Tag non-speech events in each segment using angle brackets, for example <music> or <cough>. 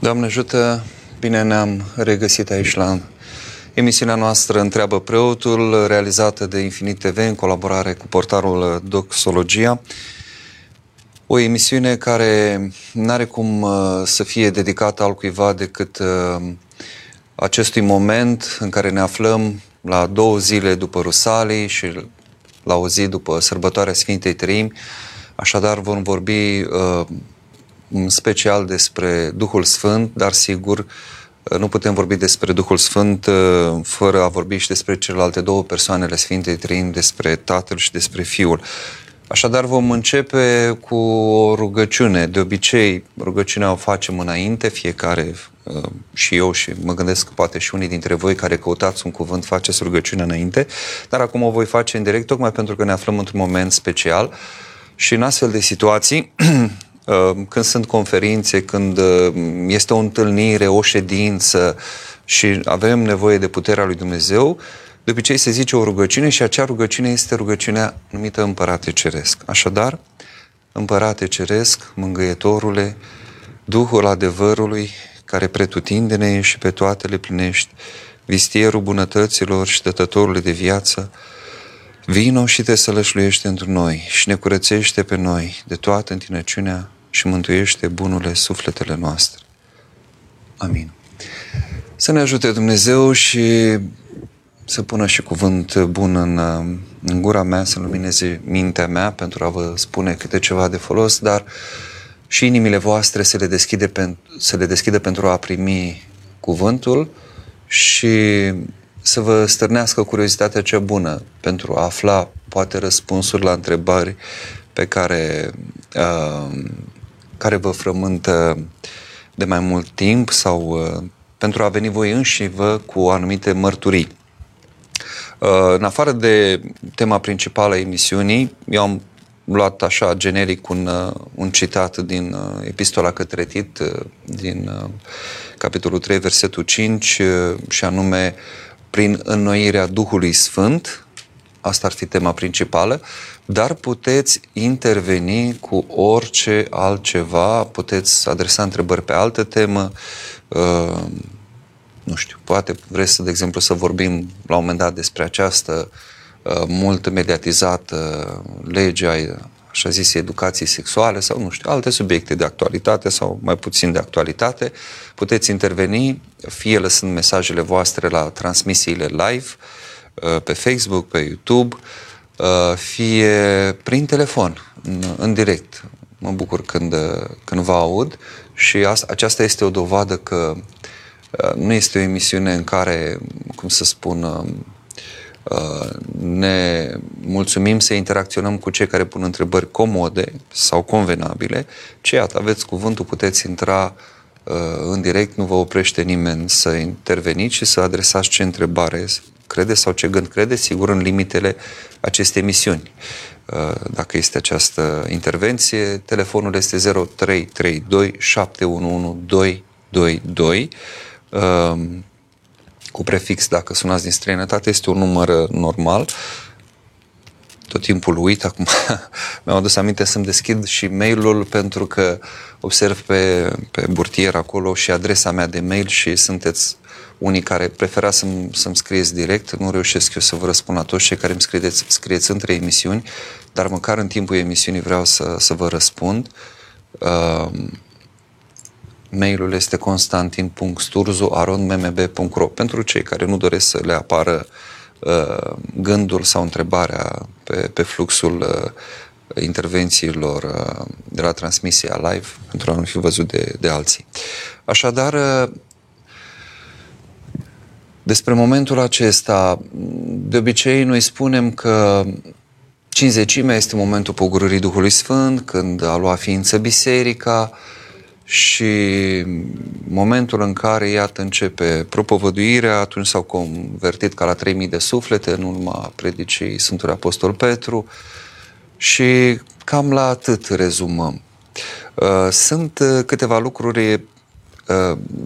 Doamne ajută, bine ne-am regăsit aici la emisiunea noastră Întreabă Preotul, realizată de Infinit TV în colaborare cu portarul Doxologia. O emisiune care nu are cum uh, să fie dedicată altcuiva decât uh, acestui moment în care ne aflăm la două zile după Rusalii și la o zi după sărbătoarea Sfintei Trăimi. Așadar vom vorbi uh, special despre Duhul Sfânt, dar sigur nu putem vorbi despre Duhul Sfânt uh, fără a vorbi și despre celelalte două persoane ale Sfintei Trăimi, despre Tatăl și despre Fiul. Așadar vom începe cu o rugăciune. De obicei, rugăciunea o facem înainte, fiecare uh, și eu și mă gândesc că poate și unii dintre voi care căutați un cuvânt faceți rugăciunea înainte, dar acum o voi face în direct tocmai pentru că ne aflăm într-un moment special și în astfel de situații Uh, <clears throat> când sunt conferințe, când uh, este o întâlnire, o ședință și avem nevoie de puterea lui Dumnezeu, de obicei se zice o rugăciune și acea rugăciune este rugăciunea numită Împărate Ceresc. Așadar, Împărate Ceresc, Mângâietorule, Duhul adevărului, care pretutindene și pe toate le plinești, vistierul bunătăților și dătătorului de viață, vino și te sălășluiește într noi și ne curățește pe noi de toată întinăciunea și mântuiește bunurile sufletele noastre. Amin. Să ne ajute Dumnezeu și să pună și cuvânt bun în, în gura mea, să lumineze mintea mea pentru a vă spune câte ceva de folos, dar și inimile voastre să le deschide, pen, să le deschide pentru a primi cuvântul și să vă stârnească curiozitatea cea bună pentru a afla poate răspunsuri la întrebări pe care uh, care vă frământă de mai mult timp sau uh, pentru a veni voi înși vă cu anumite mărturii. Uh, în afară de tema principală a emisiunii, eu am luat așa generic un, uh, un citat din Epistola către Tit, din capitolul 3, versetul 5, și anume prin înnoirea Duhului Sfânt, asta ar fi tema principală, dar puteți interveni cu orice altceva, puteți adresa întrebări pe altă temă, uh, nu știu, poate vreți, să, de exemplu, să vorbim la un moment dat despre această uh, mult mediatizată lege a așa zis, educației sexuale sau, nu știu, alte subiecte de actualitate sau mai puțin de actualitate, puteți interveni, fie lăsând mesajele voastre la transmisiile live, uh, pe Facebook, pe YouTube, Uh, fie prin telefon, în, în direct. Mă bucur când, când vă aud. Și asta, aceasta este o dovadă că uh, nu este o emisiune în care, cum să spun, uh, ne mulțumim să interacționăm cu cei care pun întrebări comode sau convenabile, ci iată, aveți cuvântul, puteți intra în direct, nu vă oprește nimeni să interveniți și să adresați ce întrebare crede sau ce gând crede, sigur în limitele acestei emisiuni. Uh, dacă este această intervenție, telefonul este 0332 711 222 cu prefix dacă sunați din străinătate, este un număr uh, normal. Tot timpul uit, acum <laughs> mi-am adus aminte să-mi deschid și mail-ul pentru că observ pe, pe burtier acolo și adresa mea de mail și sunteți unii care prefera să-mi, să-mi scrieți direct, nu reușesc eu să vă răspund la toți cei care îmi scrieți, scrieți între emisiuni, dar măcar în timpul emisiunii vreau să, să vă răspund. Uh, mailul este constantin.sturzu.mmb.ro Pentru cei care nu doresc să le apară uh, gândul sau întrebarea pe, pe fluxul uh, intervențiilor uh, de la transmisia live, pentru a nu fi văzut de, de alții. Așadar, uh, despre momentul acesta, de obicei noi spunem că cinzecimea este momentul pogorârii Duhului Sfânt, când a luat ființă biserica și momentul în care, iată, începe propovăduirea, atunci s-au convertit ca la 3000 de suflete în urma predicii Sfântului Apostol Petru și cam la atât rezumăm. Uh, sunt uh, câteva lucruri Uh,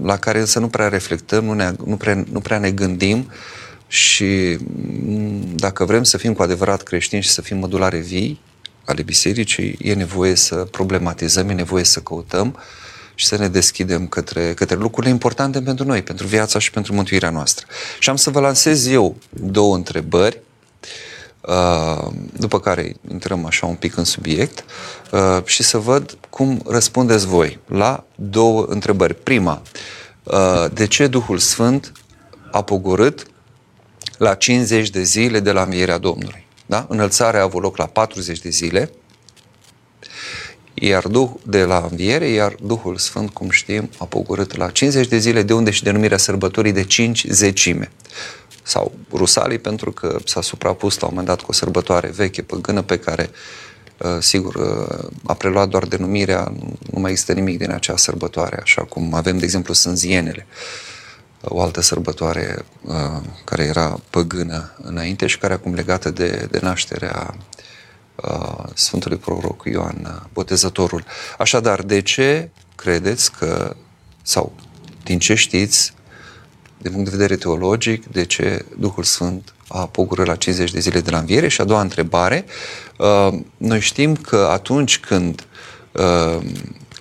la care însă nu prea reflectăm, nu, ne, nu, prea, nu prea ne gândim și mm, dacă vrem să fim cu adevărat creștini și să fim mădulare vii ale bisericii, e nevoie să problematizăm, e nevoie să căutăm și să ne deschidem către, către lucrurile importante pentru noi, pentru viața și pentru mântuirea noastră. Și am să vă lansez eu două întrebări, uh, după care intrăm așa un pic în subiect uh, și să văd cum răspundeți voi la două întrebări. Prima, uh, de ce Duhul Sfânt a pogorât la 50 de zile de la învierea Domnului? Da? Înălțarea a avut loc la 40 de zile, iar Duh de la înviere, iar Duhul Sfânt, cum știm, a pogorât la 50 de zile, de unde și denumirea sărbătorii de 5 zecime. Sau Rusalii, pentru că s-a suprapus la un moment dat cu o sărbătoare veche, păgână, pe care, uh, sigur, uh, a preluat doar denumirea, nu mai există nimic din acea sărbătoare, așa cum avem, de exemplu, sânzienele o altă sărbătoare uh, care era păgână înainte și care acum legată de, de nașterea uh, Sfântului Proroc Ioan uh, Botezătorul. Așadar, de ce credeți că, sau din ce știți, din punct de vedere teologic, de ce Duhul Sfânt a pogorât la 50 de zile de la înviere? Și a doua întrebare, uh, noi știm că atunci când uh,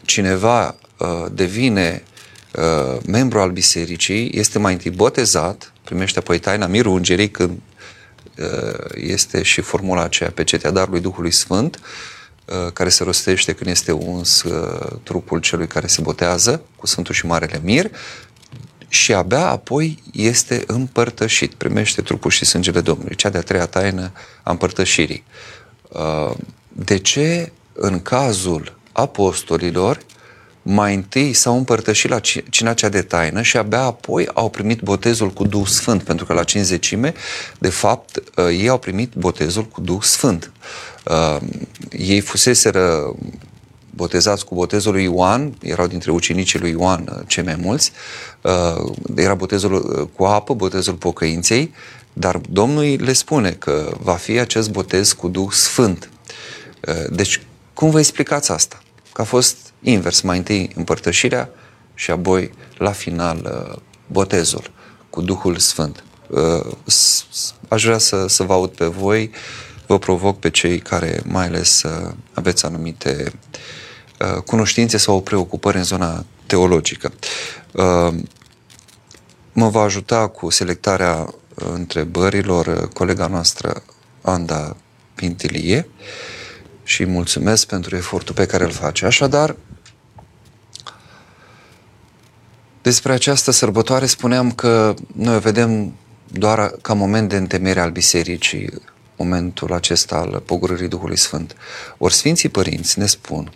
cineva uh, devine uh, membru al bisericii, este mai întâi botezat, primește apoi taina mirungerii când uh, este și formula aceea pe cetea darului Duhului Sfânt, uh, care se rostește când este uns uh, trupul celui care se botează cu Sfântul și Marele Mir și abia apoi este împărtășit, primește trupul și sângele Domnului, cea de-a treia taină a împărtășirii. Uh, de ce în cazul apostolilor mai întâi s-au împărtășit la cina cea de taină și abia apoi au primit botezul cu Duh Sfânt, pentru că la cinzecime, de fapt, uh, ei au primit botezul cu Duh Sfânt. Uh, ei fuseseră botezați cu botezul lui Ioan, erau dintre ucenicii lui Ioan uh, cei mai mulți, era botezul cu apă, botezul pocăinței, dar Domnul le spune că va fi acest botez cu Duh Sfânt. Deci, cum vă explicați asta? Că a fost invers, mai întâi împărtășirea și apoi la final uh, botezul cu Duhul Sfânt. Uh, aș vrea să, să vă aud pe voi, vă provoc pe cei care mai ales uh, aveți anumite cunoștințe sau preocupări în zona teologică. Mă va ajuta cu selectarea întrebărilor colega noastră Anda Pintilie și mulțumesc pentru efortul pe care îl face. Așadar, despre această sărbătoare spuneam că noi o vedem doar ca moment de întemere al bisericii, momentul acesta al pogorârii Duhului Sfânt. Ori Sfinții Părinți ne spun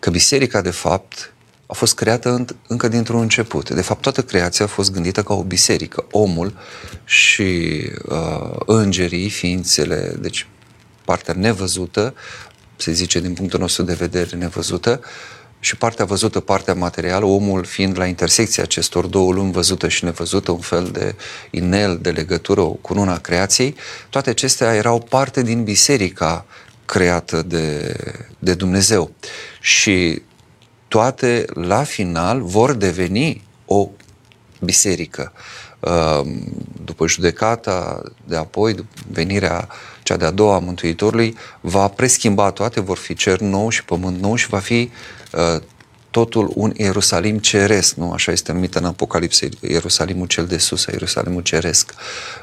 că biserica, de fapt, a fost creată încă dintr-un început. De fapt, toată creația a fost gândită ca o biserică. Omul și uh, îngerii, ființele, deci partea nevăzută, se zice din punctul nostru de vedere nevăzută, și partea văzută, partea materială, omul fiind la intersecția acestor două lumi văzută și nevăzută, un fel de inel, de legătură cu luna creației, toate acestea erau parte din biserica creată de, de Dumnezeu. Și toate, la final, vor deveni o biserică. După judecata de apoi, venirea cea de-a doua a Mântuitorului, va preschimba toate, vor fi cer nou și pământ nou și va fi uh, totul un Ierusalim ceresc, nu? Așa este numită în Apocalipsă, Ierusalimul cel de sus, Ierusalimul ceresc.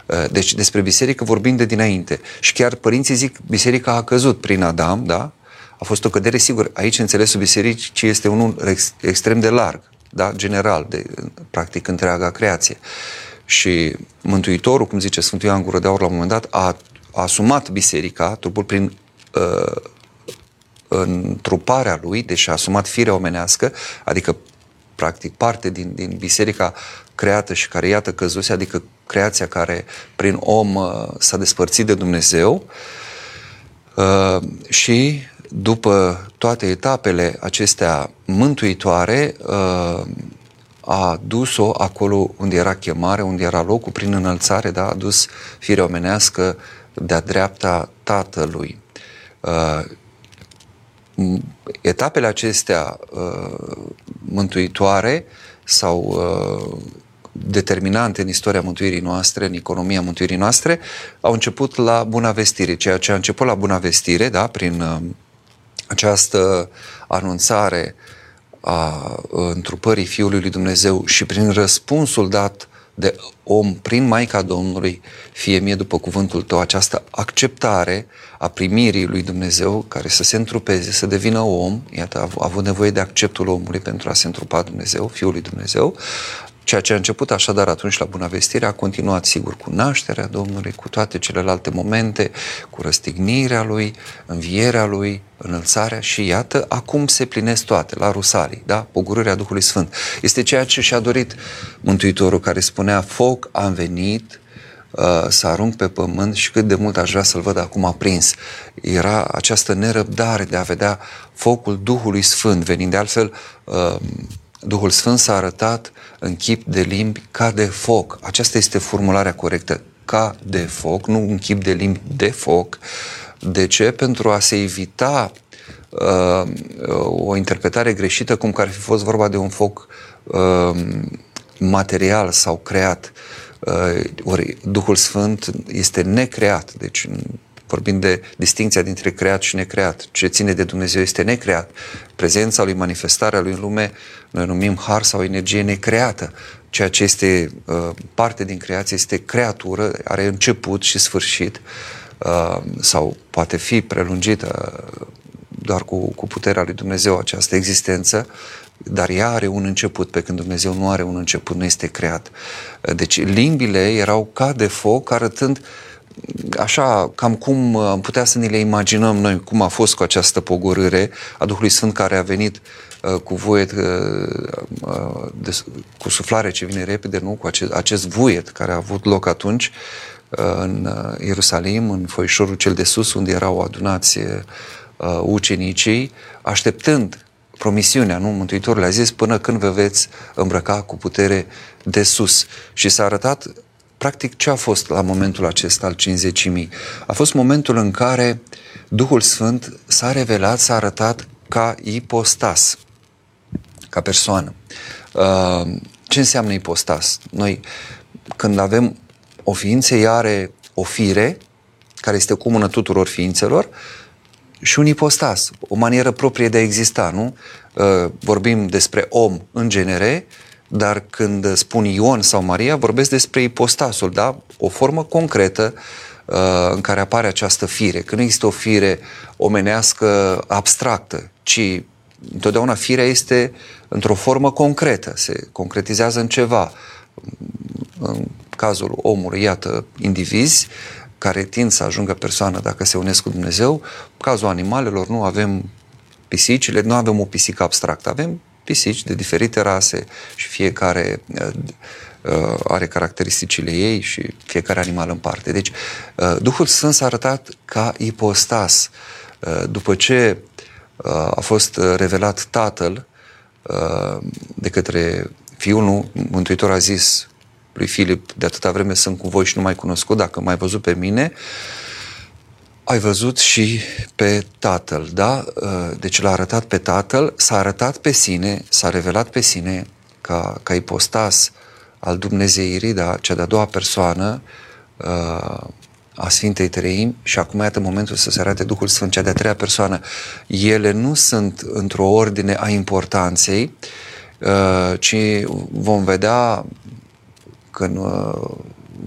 Uh, deci despre biserică vorbim de dinainte. Și chiar părinții zic, biserica a căzut prin Adam, da? A fost o cădere, sigur, aici înțelesul bisericii este unul ex, extrem de larg, da? general, de practic întreaga creație. Și Mântuitorul, cum zice Sfântul Ioan Gură de Aur la un moment dat, a a asumat biserica, trupul prin uh, întruparea lui, deci a asumat firea omenească, adică practic parte din, din biserica creată și care iată căzuse, adică creația care prin om uh, s-a despărțit de Dumnezeu uh, și după toate etapele acestea mântuitoare uh, a dus-o acolo unde era chemare, unde era locul, prin înălțare, da, a dus firea omenească de-a dreapta Tatălui. Uh, etapele acestea uh, mântuitoare sau uh, determinante în istoria mântuirii noastre, în economia mântuirii noastre, au început la Buna Vestire. Ceea ce a început la Buna Vestire, da, prin această anunțare a întrupării Fiului lui Dumnezeu și prin răspunsul dat de om prin Maica Domnului, fie mie după cuvântul tău, această acceptare a primirii lui Dumnezeu care să se întrupeze, să devină om, iată, a avut nevoie de acceptul omului pentru a se întrupa Dumnezeu, Fiul lui Dumnezeu, Ceea ce a început așadar atunci la Bună Vestire a continuat sigur cu nașterea Domnului, cu toate celelalte momente, cu răstignirea Lui, învierea Lui, înălțarea și iată, acum se plinesc toate la Rusalii, da? Pogurârea Duhului Sfânt. Este ceea ce și-a dorit Mântuitorul care spunea, foc am venit uh, să arunc pe pământ și cât de mult aș vrea să-l văd acum aprins. Era această nerăbdare de a vedea focul Duhului Sfânt venind. De altfel, uh, Duhul Sfânt s-a arătat în chip de limbi ca de foc. Aceasta este formularea corectă. Ca de foc, nu în chip de limbi de foc. De ce? Pentru a se evita uh, o interpretare greșită, cum că ar fi fost vorba de un foc uh, material sau creat. Uh, ori Duhul Sfânt este necreat, deci vorbim de distinția dintre creat și necreat. Ce ține de Dumnezeu este necreat. Prezența lui, manifestarea lui în lume, noi numim har sau energie necreată. Ceea ce este uh, parte din creație este creatură, are început și sfârșit uh, sau poate fi prelungită doar cu, cu puterea lui Dumnezeu această existență, dar ea are un început, pe când Dumnezeu nu are un început, nu este creat. Deci limbile erau ca de foc, arătând uh, așa, cam cum uh, am putea să ne le imaginăm noi, cum a fost cu această pogorâre a Duhului Sfânt care a venit uh, cu voiet, uh, uh, de, cu suflare ce vine repede, nu? Cu acest, acest voiet care a avut loc atunci uh, în uh, Ierusalim, în foișorul cel de sus, unde erau adunați uh, ucenicii, așteptând promisiunea, nu? Mântuitorul a zis, până când vă veți îmbrăca cu putere de sus. Și s-a arătat Practic, ce a fost la momentul acesta al cinzecimii? A fost momentul în care Duhul Sfânt s-a revelat, s-a arătat ca ipostas, ca persoană. Uh, ce înseamnă ipostas? Noi, când avem o ființă, ea are o fire, care este comună tuturor ființelor, și un ipostas, o manieră proprie de a exista, nu? Uh, vorbim despre om în genere, dar când spun Ion sau Maria, vorbesc despre ipostasul, da? O formă concretă uh, în care apare această fire. Că nu există o fire omenească abstractă, ci întotdeauna firea este într-o formă concretă, se concretizează în ceva. În cazul omului, iată, indivizi care tind să ajungă persoană dacă se unesc cu Dumnezeu. În cazul animalelor nu avem pisicile, nu avem o pisică abstractă, avem pisici de diferite rase și fiecare uh, uh, are caracteristicile ei și fiecare animal în parte. Deci, uh, Duhul Sfânt s-a arătat ca ipostas. După ce a fost revelat Tatăl de către Fiul, nu, Mântuitor a zis lui Filip, de atâta vreme sunt cu voi și nu mai cunoscut, dacă mai văzut pe mine, ai văzut și pe Tatăl, da? Uh, deci l-a arătat pe Tatăl, s-a arătat pe sine, s-a revelat pe sine ca, ca ipostas al Dumnezeirii, da? Cea de-a doua persoană uh, a Sfintei Treimi și acum iată momentul să se arate Duhul Sfânt, cea de-a treia persoană. Ele nu sunt într-o ordine a importanței, uh, ci vom vedea când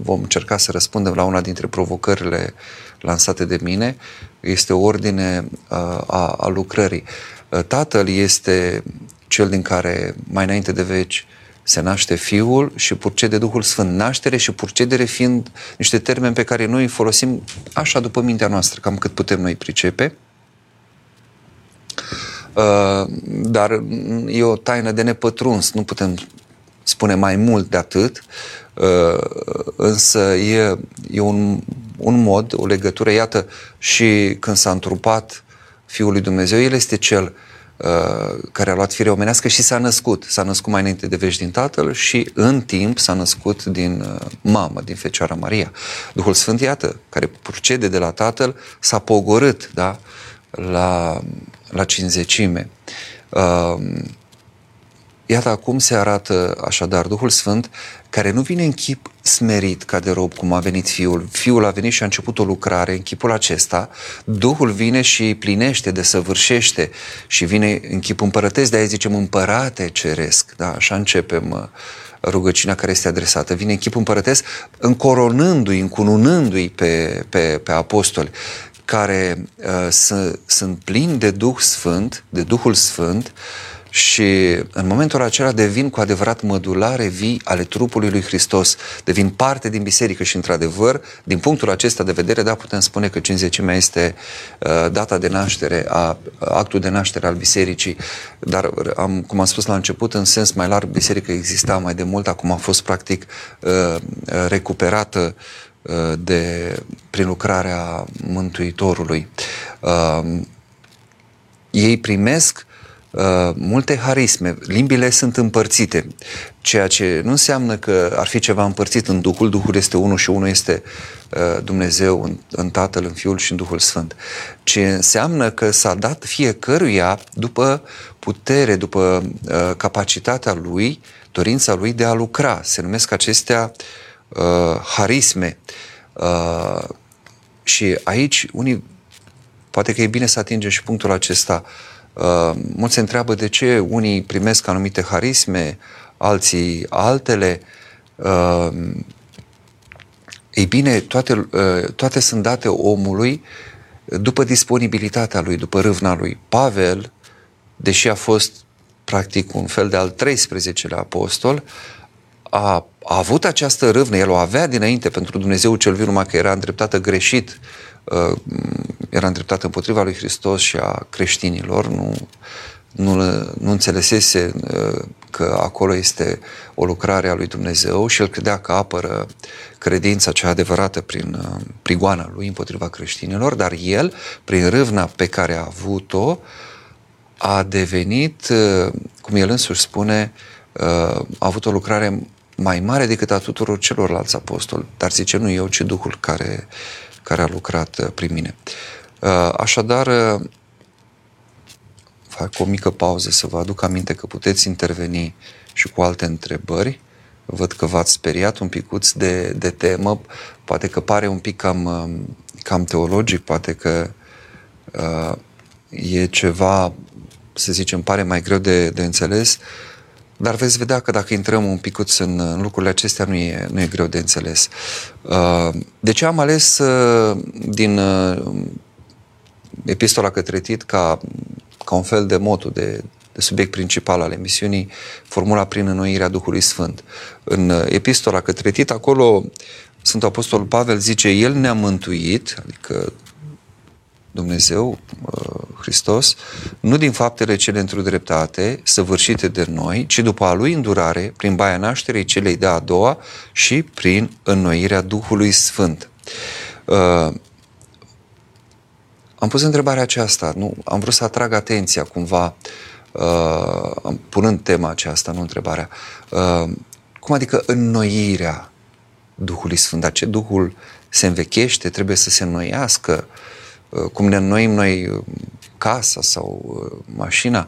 vom încerca să răspundem la una dintre provocările lansate de mine, este o ordine uh, a, a lucrării. Uh, tatăl este cel din care mai înainte de veci se naște Fiul și purcede Duhul Sfânt. Naștere și purcedere fiind niște termeni pe care noi îi folosim așa după mintea noastră, cam cât putem noi pricepe. Uh, dar e o taină de nepătruns, nu putem spune mai mult de atât, însă e, e un un mod, o legătură. Iată, și când s-a întrupat Fiul lui Dumnezeu, El este Cel uh, care a luat fire omenească și s-a născut. S-a născut mai înainte de veci din Tatăl și în timp s-a născut din uh, mamă, din Fecioara Maria. Duhul Sfânt, iată, care procede de la Tatăl, s-a pogorât da, la, la cinzecime. Uh, Iată acum se arată așadar Duhul Sfânt care nu vine în chip smerit ca de rob cum a venit Fiul. Fiul a venit și a început o lucrare în chipul acesta. Duhul vine și plinește, desăvârșește și vine în chip împărătesc, de-aia zicem împărate ceresc. Da, așa începem uh, rugăciunea care este adresată. Vine în chip împărătesc încoronându-i, încununându-i pe, pe, pe apostoli care uh, sunt plini de Duh Sfânt, de Duhul Sfânt, și în momentul acela devin cu adevărat mădulare vii ale trupului lui Hristos, devin parte din biserică și într-adevăr, din punctul acesta de vedere, da, putem spune că cinzecimea este uh, data de naștere, a, actul de naștere al bisericii, dar am, cum am spus la început, în sens mai larg, biserica exista mai de mult, acum a fost practic uh, recuperată uh, de, prin lucrarea Mântuitorului. Uh, ei primesc Uh, multe harisme, limbile sunt împărțite, ceea ce nu înseamnă că ar fi ceva împărțit în Duhul, Duhul este unul și unul este uh, Dumnezeu în, în Tatăl, în Fiul și în Duhul Sfânt, ce înseamnă că s-a dat fiecăruia după putere, după uh, capacitatea lui, dorința lui de a lucra. Se numesc acestea uh, harisme. Uh, și aici unii, poate că e bine să atingem și punctul acesta, uh, Uh, mulți se întreabă de ce unii primesc anumite harisme, alții altele. Uh, ei bine, toate, uh, toate sunt date omului după disponibilitatea lui, după râvna lui. Pavel, deși a fost practic un fel de al 13-lea apostol, a, a avut această râvnă, el o avea dinainte pentru Dumnezeu cel viu, numai că era îndreptată greșit Uh, era îndreptată împotriva lui Hristos și a creștinilor, nu, nu, nu înțelesese uh, că acolo este o lucrare a lui Dumnezeu și el credea că apără credința cea adevărată prin uh, prigoana lui împotriva creștinilor, dar el, prin râvna pe care a avut-o, a devenit, cum el însuși spune, a avut o lucrare mai mare decât a tuturor celorlalți apostoli. Dar zice, nu eu, ci Duhul care care a lucrat uh, prin mine. Uh, așadar, uh, fac o mică pauză să vă aduc aminte că puteți interveni și cu alte întrebări. Văd că v-ați speriat un picuț de, de temă, poate că pare un pic cam, cam teologic, poate că uh, e ceva, să zicem, pare mai greu de, de înțeles, uh, dar veți vedea că dacă intrăm un picuț în, în lucrurile acestea, nu e, nu e greu de înțeles. Uh, de ce am ales uh, din uh, epistola către Tit ca, ca un fel de motu, de, de subiect principal al emisiunii, formula prin înnoirea Duhului Sfânt. În epistola către Tit, acolo Sfântul Apostol Pavel zice, El ne-a mântuit, adică Dumnezeu, uh, Hristos, nu din faptele cele într-o dreptate, săvârșite de noi, ci după a lui îndurare, prin baia nașterii celei de a doua și prin înnoirea Duhului Sfânt. Uh, am pus întrebarea aceasta, nu? am vrut să atrag atenția cumva, uh, punând tema aceasta, nu întrebarea. cum adică înnoirea Duhului Sfânt? Dar ce Duhul se învechește, trebuie să se înnoiască? Uh, cum ne înnoim noi uh, casa sau uh, mașina,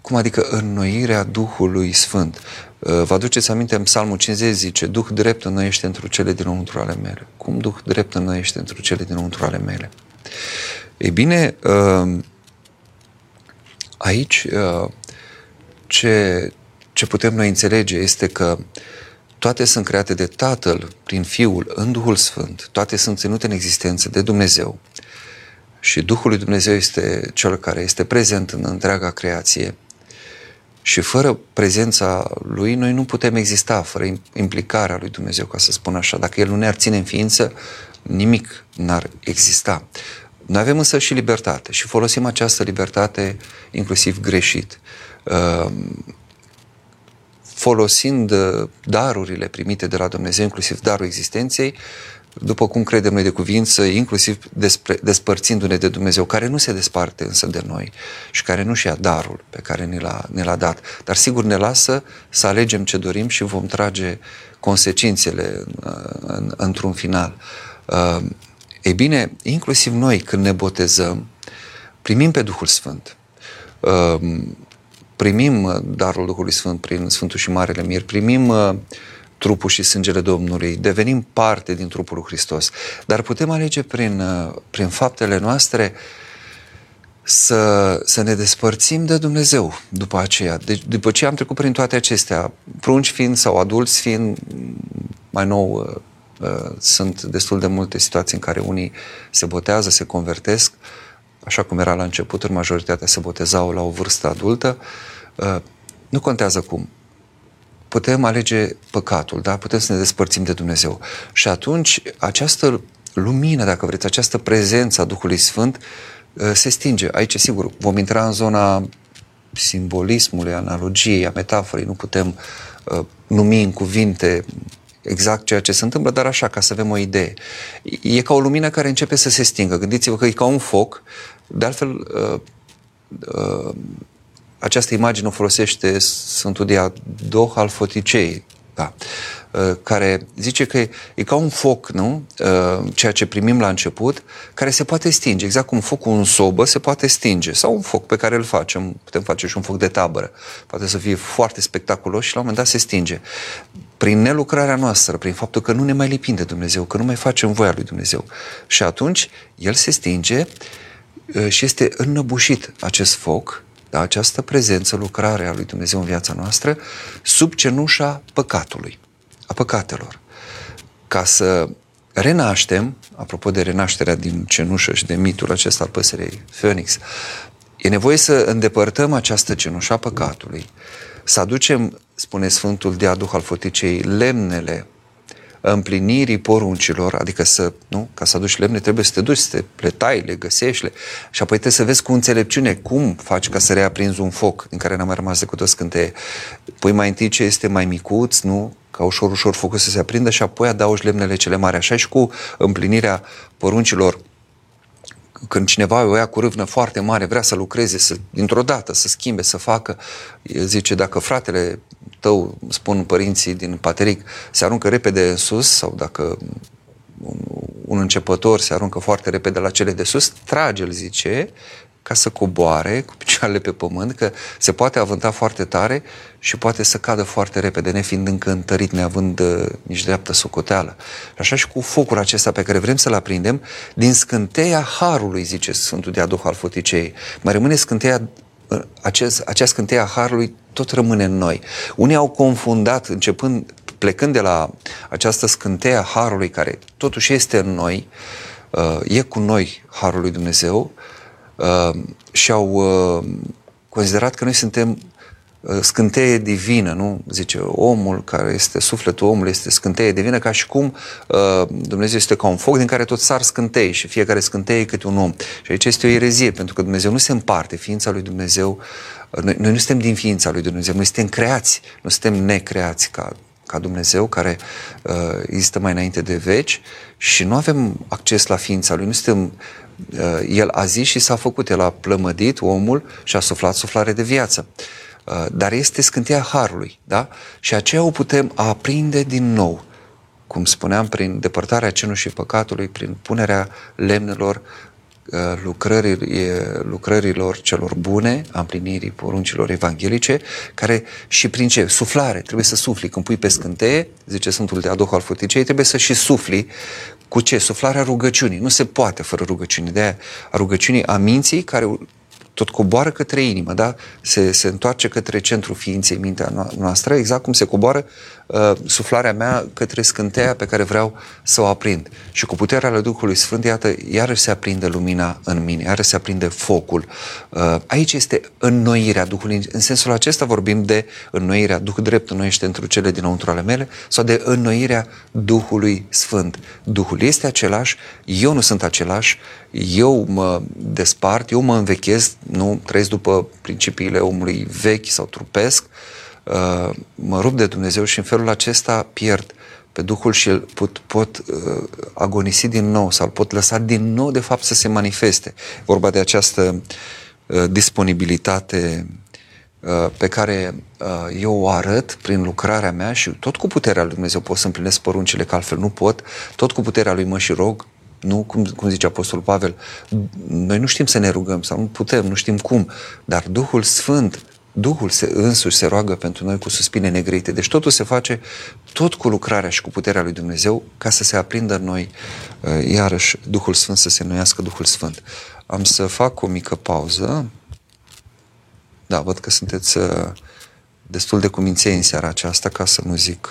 cum adică înnoirea Duhului Sfânt. Vă aduceți aminte, în Psalmul 50 zice, Duh drept înnoiește într cele dinăuntru ale mele. Cum Duh drept înnoiește într cele dinăuntru ale mele? Ei bine, aici ce, ce putem noi înțelege este că toate sunt create de Tatăl prin Fiul în Duhul Sfânt, toate sunt ținute în existență de Dumnezeu și Duhul lui Dumnezeu este cel care este prezent în întreaga creație și fără prezența lui noi nu putem exista, fără implicarea lui Dumnezeu, ca să spun așa. Dacă El nu ne-ar ține în ființă, nimic n-ar exista. Noi avem însă și libertate și folosim această libertate inclusiv greșit. Ehm, folosind uh, darurile primite de la Dumnezeu, inclusiv darul existenței, după cum credem noi de cuvință, inclusiv despre, despărțindu-ne de Dumnezeu, care nu se desparte însă de noi și care nu-și ia darul pe care ne l-a, ne l-a dat. Dar sigur ne lasă să alegem ce dorim și vom trage consecințele în, în, într-un final. Uh, ei bine, inclusiv noi când ne botezăm, primim pe Duhul Sfânt. Uh, primim darul Duhului Sfânt prin Sfântul și Marele Mir, primim trupul și sângele Domnului, devenim parte din trupul lui Hristos, dar putem alege prin, prin faptele noastre să, să ne despărțim de Dumnezeu după aceea. Deci, după ce am trecut prin toate acestea, prunci fiind sau adulți fiind, mai nou uh, sunt destul de multe situații în care unii se botează, se convertesc, așa cum era la început, majoritatea se botezau la o vârstă adultă. Uh, nu contează cum putem alege păcatul, da? putem să ne despărțim de Dumnezeu. Și atunci această lumină, dacă vreți, această prezență a Duhului Sfânt uh, se stinge. Aici, sigur, vom intra în zona simbolismului, analogiei, a metaforei, nu putem uh, numi în cuvinte exact ceea ce se întâmplă, dar așa, ca să avem o idee. E ca o lumină care începe să se stingă. Gândiți-vă că e ca un foc, de altfel, uh, uh, această imagine o folosește Sfântul Diadoh al Foticei, da, uh, care zice că e, e ca un foc, nu? Uh, ceea ce primim la început, care se poate stinge, exact cum focul în sobă se poate stinge, sau un foc pe care îl facem, putem face și un foc de tabără, poate să fie foarte spectaculos și la un moment dat se stinge. Prin nelucrarea noastră, prin faptul că nu ne mai lipim de Dumnezeu, că nu mai facem voia lui Dumnezeu. Și atunci el se stinge uh, și este înnăbușit acest foc da, această prezență, lucrare a lui Dumnezeu în viața noastră, sub cenușa păcatului, a păcatelor. Ca să renaștem, apropo de renașterea din cenușă și de mitul acesta al păsărei Phoenix, e nevoie să îndepărtăm această cenușă a păcatului, să aducem, spune Sfântul Diaduh al Foticei, lemnele împlinirii poruncilor, adică să, nu, ca să aduci lemne, trebuie să te duci, să te le tai, le găsești le, și apoi trebuie să vezi cu înțelepciune cum faci ca să reaprinzi un foc din care n-a mai rămas decât o scânteie. Păi mai întâi ce este mai micuț, nu? ca ușor, ușor focul să se aprindă și apoi adaugi lemnele cele mari. Așa și cu împlinirea poruncilor când cineva o ia cu râvnă foarte mare, vrea să lucreze, să, dintr-o dată, să schimbe, să facă, zice, dacă fratele tău, spun părinții din pateric, se aruncă repede în sus sau dacă un, un începător se aruncă foarte repede la cele de sus, trage-l, zice, ca să coboare cu picioarele pe pământ, că se poate avânta foarte tare și poate să cadă foarte repede, nefiind încă întărit, neavând uh, nici dreaptă socoteală. Așa și cu focul acesta pe care vrem să-l aprindem, din scânteia Harului, zice Sfântul Diadoh al Foticei, mai rămâne scânteia uh, acest, acea scânteia Harului tot rămâne în noi. Unii au confundat, începând, plecând de la această scânteia Harului, care totuși este în noi, uh, e cu noi Harul lui Dumnezeu, uh, și au uh, considerat că noi suntem uh, scânteie divină, nu? Zice, omul care este, sufletul omului este scânteie divină, ca și cum uh, Dumnezeu este ca un foc din care tot sar scântei și fiecare scânteie câte un om. Și aici este o erezie, pentru că Dumnezeu nu se împarte, ființa lui Dumnezeu, uh, noi, noi nu suntem din ființa lui Dumnezeu, noi suntem creați, nu suntem necreați ca ca Dumnezeu care uh, există mai înainte de veci și nu avem acces la ființa Lui, nu suntem Uh, el a zis și s-a făcut, el a plămădit omul și a suflat suflare de viață. Uh, dar este scânteia Harului, da? Și aceea o putem aprinde din nou, cum spuneam, prin depărtarea cenușii păcatului, prin punerea lemnelor uh, lucrării, lucrărilor celor bune, a împlinirii poruncilor evanghelice, care și prin ce? Suflare. Trebuie să sufli. Când pui pe scânteie, zice Sfântul de Adoh al Futicei, trebuie să și sufli cu ce? Suflarea rugăciunii. Nu se poate fără rugăciune. De aia a rugăciunii a minții care tot coboară către inimă, da? Se, se întoarce către centrul ființei, mintea noastră, exact cum se coboară uh, suflarea mea către scânteia pe care vreau să o aprind. Și cu puterea lui Duhului Sfânt, iată, iarăși se aprinde lumina în mine, iarăși se aprinde focul. Uh, aici este înnoirea Duhului. În sensul acesta vorbim de înnoirea, Duhul drept înnoiește într cele dinăuntru ale mele, sau de înnoirea Duhului Sfânt. Duhul este același, eu nu sunt același, eu mă despart, eu mă învechez, nu trăiesc după principiile omului vechi sau trupesc, uh, mă rup de Dumnezeu și în felul acesta pierd pe Duhul și îl pot, pot uh, agonisi din nou sau îl pot lăsa din nou de fapt să se manifeste. Vorba de această uh, disponibilitate pe care eu o arăt prin lucrarea mea și tot cu puterea lui Dumnezeu pot să împlinesc poruncile, că altfel nu pot, tot cu puterea lui mă și rog, nu, cum, cum zice Apostolul Pavel, noi nu știm să ne rugăm sau nu putem, nu știm cum, dar Duhul Sfânt Duhul se, însuși se roagă pentru noi cu suspine negrite. Deci totul se face tot cu lucrarea și cu puterea lui Dumnezeu ca să se aprindă în noi uh, iarăși Duhul Sfânt, să se nuiască Duhul Sfânt. Am să fac o mică pauză. Da, văd că sunteți uh, destul de cuminței în seara aceasta, ca să nu zic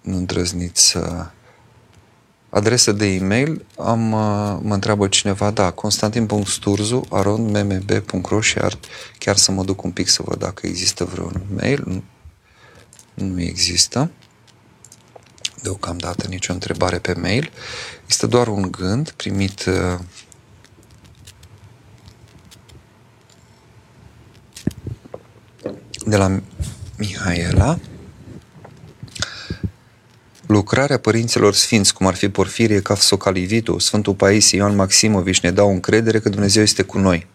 nu îndrăzniți să Adresă de e-mail, am, uh, mă întreabă cineva, da, constantin.sturzu, arondmmb.ro și ar chiar să mă duc un pic să văd dacă există vreun mail. Nu, nu există. Deocamdată nicio întrebare pe mail. Este doar un gând primit uh, de la Mihaela Lucrarea părinților sfinți, cum ar fi Porfirie Cafsocalivitu, Sfântul Paisie, Ioan Maximovici, ne dau încredere că Dumnezeu este cu noi.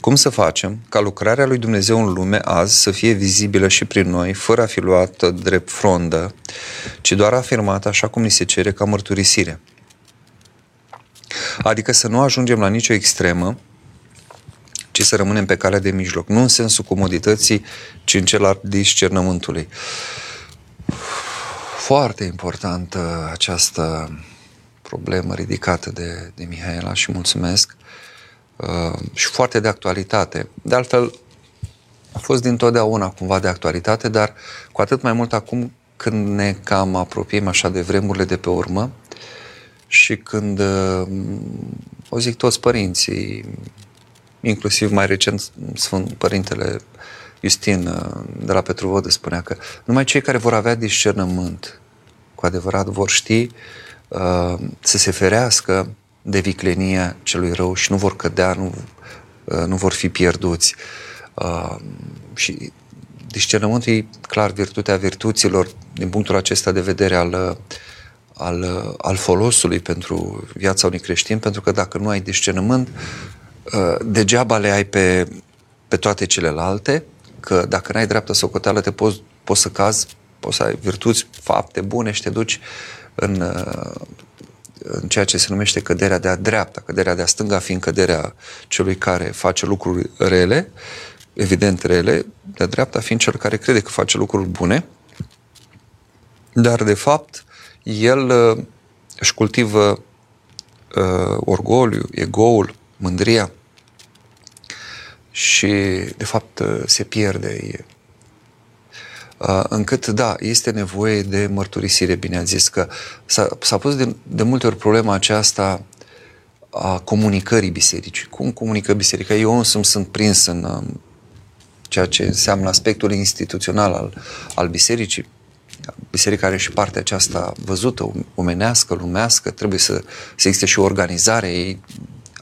Cum să facem ca lucrarea lui Dumnezeu în lume azi să fie vizibilă și prin noi, fără a fi luată drept frondă, ci doar afirmată așa cum ni se cere ca mărturisire? Adică să nu ajungem la nicio extremă, ci să rămânem pe calea de mijloc, nu în sensul comodității, ci în cel al discernământului foarte importantă această problemă ridicată de, de Mihaela și mulțumesc uh, și foarte de actualitate. De altfel, a fost dintotdeauna cumva de actualitate, dar cu atât mai mult acum când ne cam apropiem așa de vremurile de pe urmă și când, uh, o zic toți părinții, inclusiv mai recent Sfânt Părintele Justin uh, de la Petruvodă spunea că numai cei care vor avea discernământ cu adevărat vor ști uh, să se ferească de viclenia celui rău și nu vor cădea, nu, uh, nu vor fi pierduți. Uh, și discernământul e clar virtutea virtuților din punctul acesta de vedere al, al, al folosului pentru viața unui creștin, pentru că dacă nu ai discernământ, uh, degeaba le ai pe, pe toate celelalte, că dacă n-ai dreaptă socoteală te poți, poți să cazi, poți să ai virtuți, fapte bune și te duci în, în ceea ce se numește căderea de-a dreapta, căderea de-a stânga fiind căderea celui care face lucruri rele, evident rele, de-a dreapta fiind cel care crede că face lucruri bune, dar de fapt el uh, își cultivă uh, orgoliu, egoul, mândria, și de fapt se pierde încât da, este nevoie de mărturisire, bine ați zis că s-a, s-a pus de, de multe ori problema aceasta a comunicării bisericii. Cum comunică biserica? Eu însumi sunt prins în um, ceea ce înseamnă aspectul instituțional al, al bisericii. Biserica are și partea aceasta văzută, omenească, lumească, trebuie să, să existe și o organizare. Ei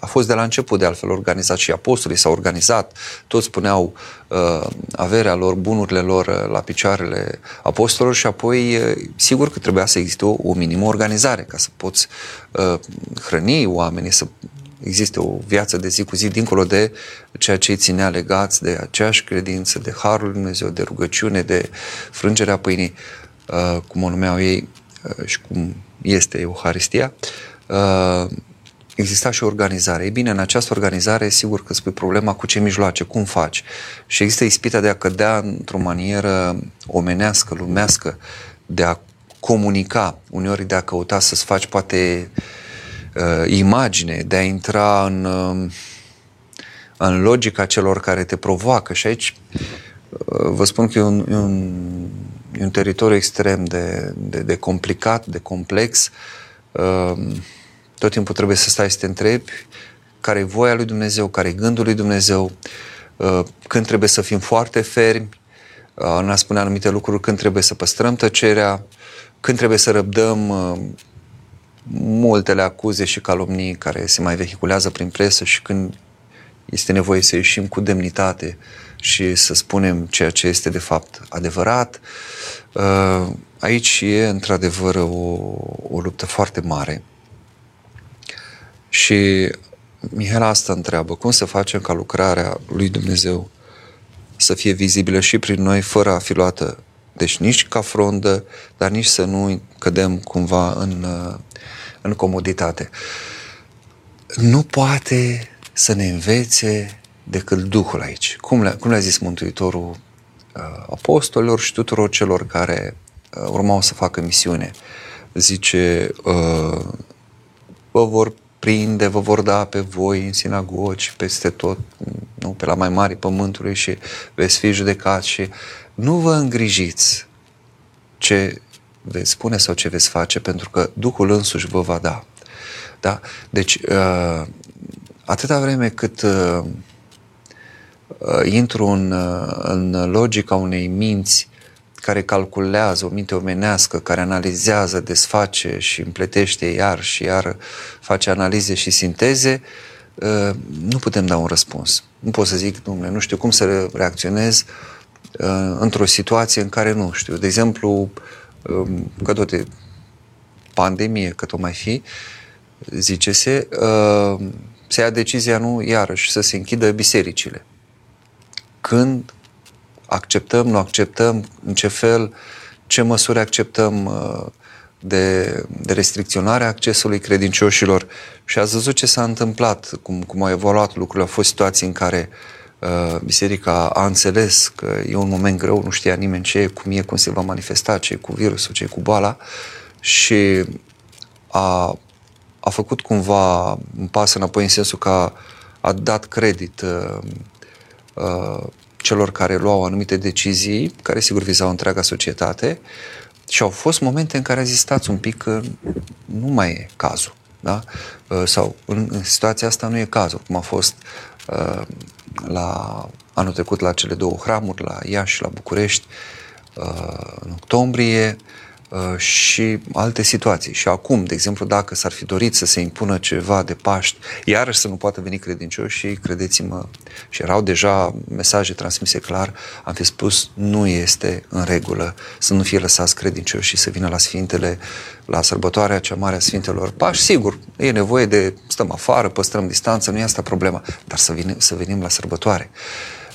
a fost de la început de altfel organizat și apostolii s-au organizat, toți puneau uh, averea lor, bunurile lor uh, la picioarele apostolilor și apoi uh, sigur că trebuia să existe o, o minimă organizare ca să poți uh, hrăni oamenii, să existe o viață de zi cu zi dincolo de ceea ce îi ținea legați de aceeași credință, de Harul Lui Dumnezeu, de rugăciune, de frângerea pâinii, uh, cum o numeau ei uh, și cum este Euharistia. Uh, exista și o organizare. Ei bine, în această organizare, sigur că spui problema cu ce mijloace, cum faci. Și există ispita de a cădea într-o manieră omenească, lumească, de a comunica, uneori de a căuta să-ți faci poate uh, imagine, de a intra în, uh, în logica celor care te provoacă. Și aici uh, vă spun că e un, e un, e un teritoriu extrem de, de, de complicat, de complex. Uh, tot timpul trebuie să stai să te întrebi care e voia lui Dumnezeu, care e gândul lui Dumnezeu, uh, când trebuie să fim foarte fermi, uh, în a spune anumite lucruri, când trebuie să păstrăm tăcerea, când trebuie să răbdăm uh, multele acuze și calomnii care se mai vehiculează prin presă și când este nevoie să ieșim cu demnitate și să spunem ceea ce este de fapt adevărat. Aici e într-adevăr o, o luptă foarte mare și Mihaela asta întreabă, cum să facem ca lucrarea lui Dumnezeu să fie vizibilă și prin noi, fără a fi luată, deci nici ca frondă, dar nici să nu cădem cumva în, în comoditate. Nu poate să ne învețe decât Duhul aici. Cum le-a, cum le-a zis Mântuitorul uh, apostolilor și tuturor celor care uh, urmau să facă misiune? Zice, uh, vă vor prinde, vă vor da pe voi în sinagogi, peste tot, nu, pe la mai mari pământului și veți fi judecați și nu vă îngrijiți ce veți spune sau ce veți face, pentru că Duhul însuși vă va da. Da? Deci, uh, atâta vreme cât uh, uh, intru în, în logica unei minți care calculează, o minte omenească, care analizează, desface și împletește iar și iar face analize și sinteze, nu putem da un răspuns. Nu pot să zic, domnule, nu știu cum să reacționez într-o situație în care nu știu. De exemplu, um, că toate pandemie, cât o mai fi, zice-se, se ia decizia nu iarăși să se închidă bisericile. Când acceptăm, nu acceptăm, în ce fel, ce măsuri acceptăm uh, de, de restricționare a accesului credincioșilor și ați văzut ce s-a întâmplat, cum, cum au evoluat lucrurile. Au fost situații în care uh, biserica a înțeles că e un moment greu, nu știa nimeni ce e, cum e, cum se va manifesta, ce e cu virusul, ce e cu boala și a, a făcut cumva un pas înapoi în sensul că a, a dat credit uh, uh, celor care luau anumite decizii, care sigur vizau întreaga societate, și au fost momente în care a zis, stați un pic că nu mai e cazul. Da? Uh, sau în, în situația asta nu e cazul, cum a fost uh, la anul trecut la cele două hramuri, la Iași și la București, uh, în octombrie, Uh, și alte situații. Și acum, de exemplu, dacă s-ar fi dorit să se impună ceva de Paști, iarăși să nu poată veni credincioși și credeți-mă, și erau deja mesaje transmise clar, am fi spus, nu este în regulă să nu fie lăsați credincioși și să vină la Sfintele, la sărbătoarea cea mare a Sfintelor Paști. Sigur, e nevoie de, stăm afară, păstrăm distanță, nu e asta problema, dar să, vine, să venim la sărbătoare.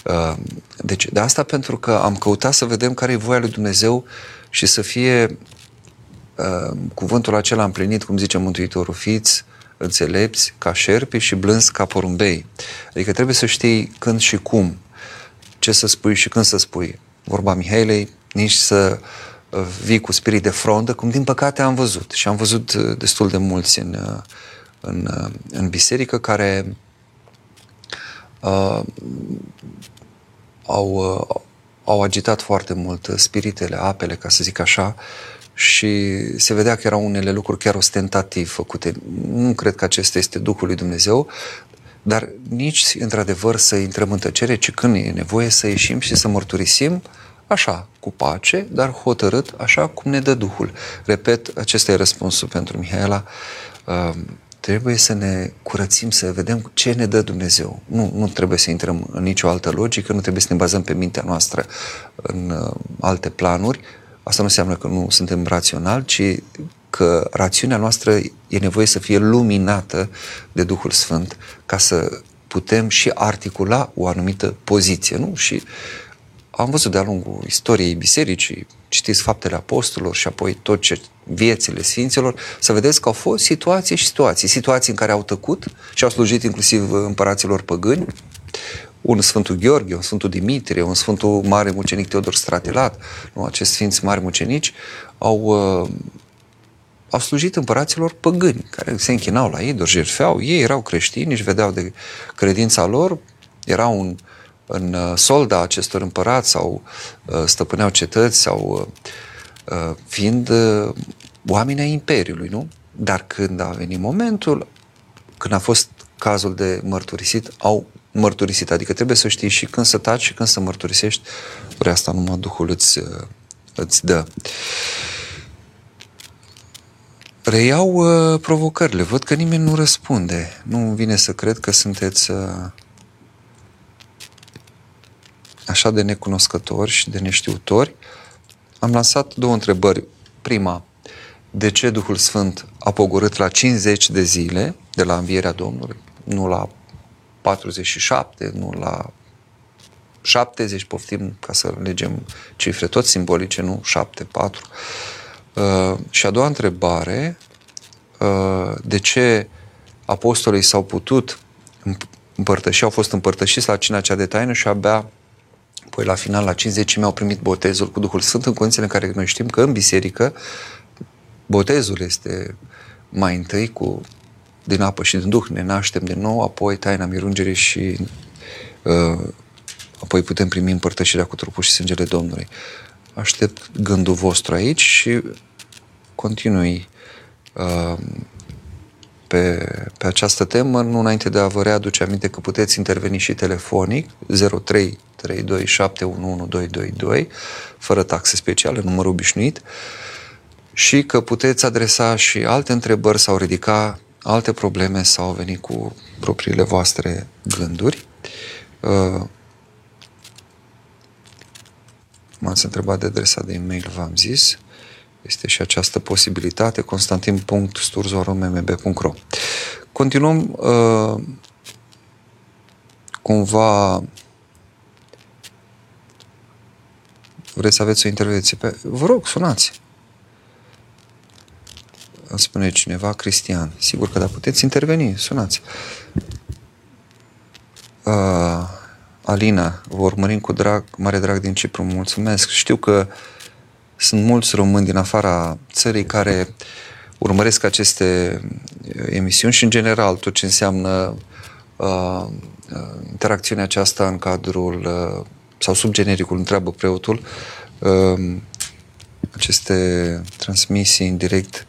Uh, deci, de asta pentru că am căutat să vedem care e voia lui Dumnezeu și să fie uh, cuvântul acela împlinit, cum zice Mântuitorul, fiți înțelepți ca șerpi și blânzi ca porumbei. Adică trebuie să știi când și cum, ce să spui și când să spui. Vorba Mihailei, nici să uh, vii cu spirit de frondă, cum din păcate am văzut. Și am văzut uh, destul de mulți în, uh, în, în biserică care uh, au, uh, au agitat foarte mult spiritele, apele, ca să zic așa, și se vedea că erau unele lucruri chiar ostentativ făcute. Nu cred că acesta este Duhul lui Dumnezeu, dar nici, într-adevăr, să intrăm în tăcere, ci când e nevoie să ieșim și să mărturisim așa, cu pace, dar hotărât, așa cum ne dă Duhul. Repet, acesta e răspunsul pentru Mihaela. Um, trebuie să ne curățim, să vedem ce ne dă Dumnezeu. Nu, nu trebuie să intrăm în nicio altă logică, nu trebuie să ne bazăm pe mintea noastră în uh, alte planuri. Asta nu înseamnă că nu suntem raționali, ci că rațiunea noastră e nevoie să fie luminată de Duhul Sfânt ca să putem și articula o anumită poziție, nu? Și am văzut de-a lungul istoriei bisericii, citiți faptele apostolilor și apoi tot ce viețile sfinților, să vedeți că au fost situații și situații. Situații în care au tăcut și au slujit inclusiv împăraților păgâni, un Sfântul Gheorghe, un Sfântul Dimitrie, un Sfântul Mare Mucenic Teodor Stratilat, nu, acești sfinți mari mucenici, au, uh, au slujit împăraților păgâni, care se închinau la ei, jertfeau, ei erau creștini, își vedeau de credința lor, erau un, în uh, solda acestor împărați sau uh, stăpâneau cetăți sau uh, fiind oameni ai Imperiului, nu? Dar când a venit momentul, când a fost cazul de mărturisit, au mărturisit. Adică trebuie să știi și când să taci și când să mărturisești. Ori asta numai Duhul îți, îți dă. Reiau uh, provocările. Văd că nimeni nu răspunde. Nu vine să cred că sunteți uh, așa de necunoscători și de neștiutori, am lansat două întrebări. Prima, de ce Duhul Sfânt a pogorât la 50 de zile de la învierea Domnului, nu la 47, nu la 70, poftim ca să legem cifre tot simbolice, nu 7, 4. Uh, și a doua întrebare, uh, de ce apostolii s-au putut împărtăși, au fost împărtășiți la cina cea de taină și abia Păi la final, la 50 mi-au primit botezul cu Duhul Sfânt în condițiile în care noi știm că în biserică botezul este mai întâi cu din apă și din Duh ne naștem din nou, apoi taina mirungerii și uh, apoi putem primi împărtășirea cu trupul și sângele Domnului. Aștept gândul vostru aici și continui uh, pe, pe această temă, nu înainte de a vă readuce aminte că puteți interveni și telefonic 03 32 fără taxe speciale, număr obișnuit, și că puteți adresa și alte întrebări sau ridica alte probleme sau veni cu propriile voastre gânduri. Uh, m-ați întrebat de adresa de e-mail, v-am zis. Este și această posibilitate, constantin.sturzoarommm.ro Continuăm uh, cumva vreți să aveți o intervenție pe... Vă rog, sunați. Îmi spune cineva, Cristian. Sigur că da, puteți interveni, sunați. Uh, Alina, vă urmărim cu drag, mare drag din Cipru, mulțumesc. Știu că sunt mulți români din afara țării care urmăresc aceste emisiuni și, în general, tot ce înseamnă uh, uh interacțiunea aceasta în cadrul uh, sau sub genericul întreabă preotul, um, aceste transmisii în direct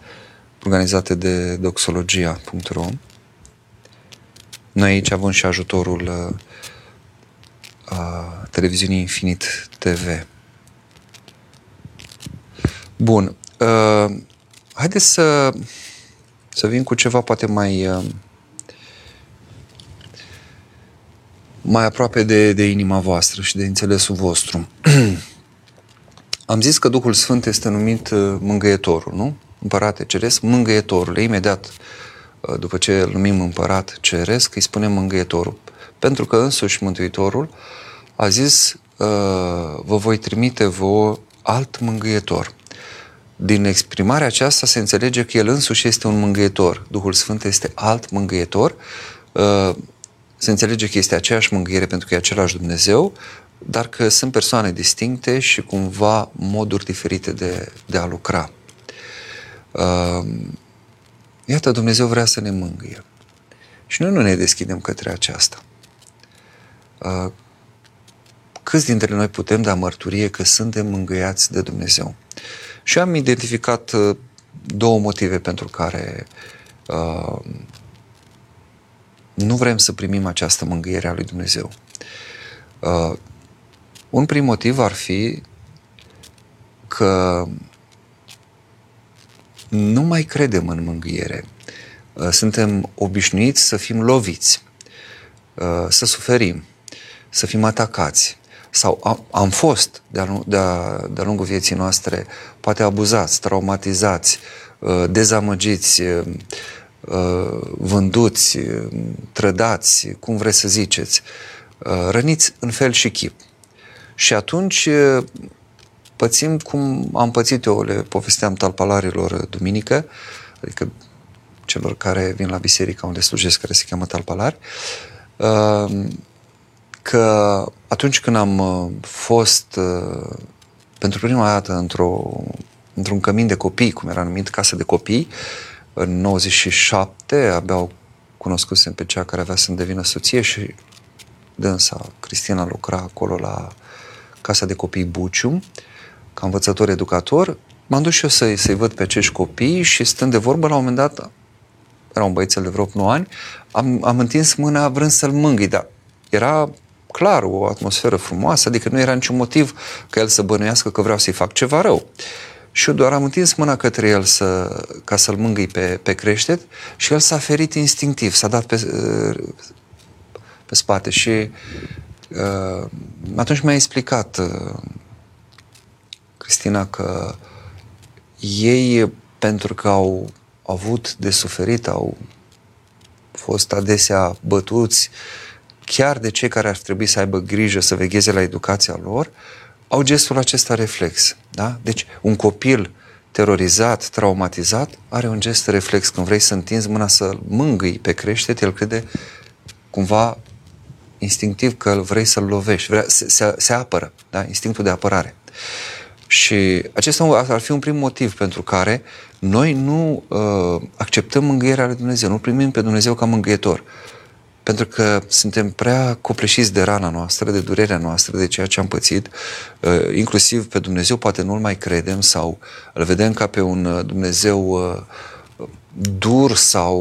organizate de doxologia.ro. Noi aici avem și ajutorul uh, a televiziunii Infinit TV. Bun. Uh, haideți să, să vin cu ceva poate mai uh, mai aproape de, de inima voastră și de înțelesul vostru. <clears throat> Am zis că Duhul Sfânt este numit uh, mângâietorul, nu? Împărate Ceresc, mângâietorul. Imediat, uh, după ce îl numim împărat Ceresc, îi spunem mângâietorul. Pentru că însuși Mântuitorul a zis, uh, vă voi trimite vouă alt mângâietor. Din exprimarea aceasta se înțelege că El însuși este un mângâietor. Duhul Sfânt este alt mângâietor se înțelege că este aceeași mângâiere pentru că e același Dumnezeu, dar că sunt persoane distincte și cumva moduri diferite de, de a lucra. Uh, iată, Dumnezeu vrea să ne mângâie. Și noi nu ne deschidem către aceasta. Uh, câți dintre noi putem da mărturie că suntem mângâiați de Dumnezeu? Și am identificat uh, două motive pentru care uh, nu vrem să primim această mângâiere a lui Dumnezeu. Uh, un prim motiv ar fi că nu mai credem în mângâiere. Uh, suntem obișnuiți să fim loviți, uh, să suferim, să fim atacați. Sau am, am fost de-a, de-a, de-a lungul vieții noastre poate abuzați, traumatizați, uh, dezamăgiți, uh, Uh, vânduți, trădați, cum vreți să ziceți, uh, răniți în fel și chip. Și atunci uh, pățim cum am pățit eu, le povesteam talpalarilor duminică, adică celor care vin la biserica unde slujesc, care se cheamă talpalari, că atunci când am fost pentru prima dată într-o, într-un cămin de copii, cum era numit casă de copii, în 97 abia au cunoscusem pe cea care avea să-mi devină soție și dânsa, Cristina, lucra acolo la Casa de Copii Buciu, ca învățător educator. M-am dus și eu să-i, să văd pe acești copii și stând de vorbă, la un moment dat, era un băiețel de vreo 9 ani, am, am întins mâna vrând să-l mângâi, dar era clar o atmosferă frumoasă, adică nu era niciun motiv ca el să bănuiască că vreau să-i fac ceva rău. Și eu doar am întins mâna către el să, ca să-l mângâi pe, pe creștet și el s-a ferit instinctiv, s-a dat pe, pe spate și uh, atunci mi-a explicat uh, Cristina că ei, pentru că au avut de suferit, au fost adesea bătuți chiar de cei care ar trebui să aibă grijă să vegheze la educația lor, au gestul acesta reflex. Da? Deci un copil terorizat, traumatizat, are un gest reflex. Când vrei să întinzi mâna să mângâi pe creștet, el crede cumva instinctiv că vrei să-l lovești, vrea, se, se, se apără, da? instinctul de apărare. Și acesta ar fi un prim motiv pentru care noi nu uh, acceptăm mângâierea lui Dumnezeu, nu primim pe Dumnezeu ca mângâietor. Pentru că suntem prea copleșiți de rana noastră, de durerea noastră, de ceea ce am pățit, uh, inclusiv pe Dumnezeu poate nu-L mai credem sau îl vedem ca pe un uh, Dumnezeu uh, dur sau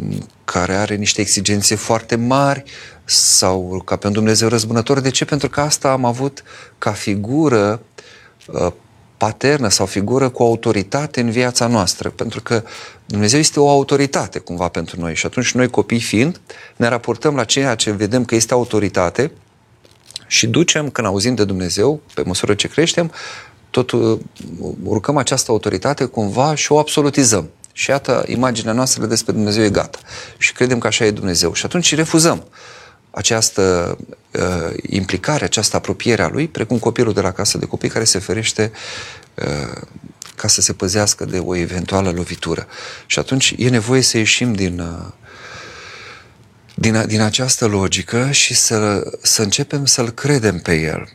uh, care are niște exigențe foarte mari sau ca pe un Dumnezeu răzbunător. De ce? Pentru că asta am avut ca figură uh, paternă sau figură cu autoritate în viața noastră, pentru că Dumnezeu este o autoritate cumva pentru noi și atunci noi copii fiind ne raportăm la ceea ce vedem că este autoritate și ducem, când auzim de Dumnezeu, pe măsură ce creștem, tot uh, urcăm această autoritate cumva și o absolutizăm. Și iată, imaginea noastră despre Dumnezeu e gata. Și credem că așa e Dumnezeu. Și atunci refuzăm această uh, implicare, această apropiere a lui, precum copilul de la casă de copii care se ferește uh, ca să se păzească de o eventuală lovitură. Și atunci e nevoie să ieșim din, uh, din, din această logică și să, să începem să-L credem pe El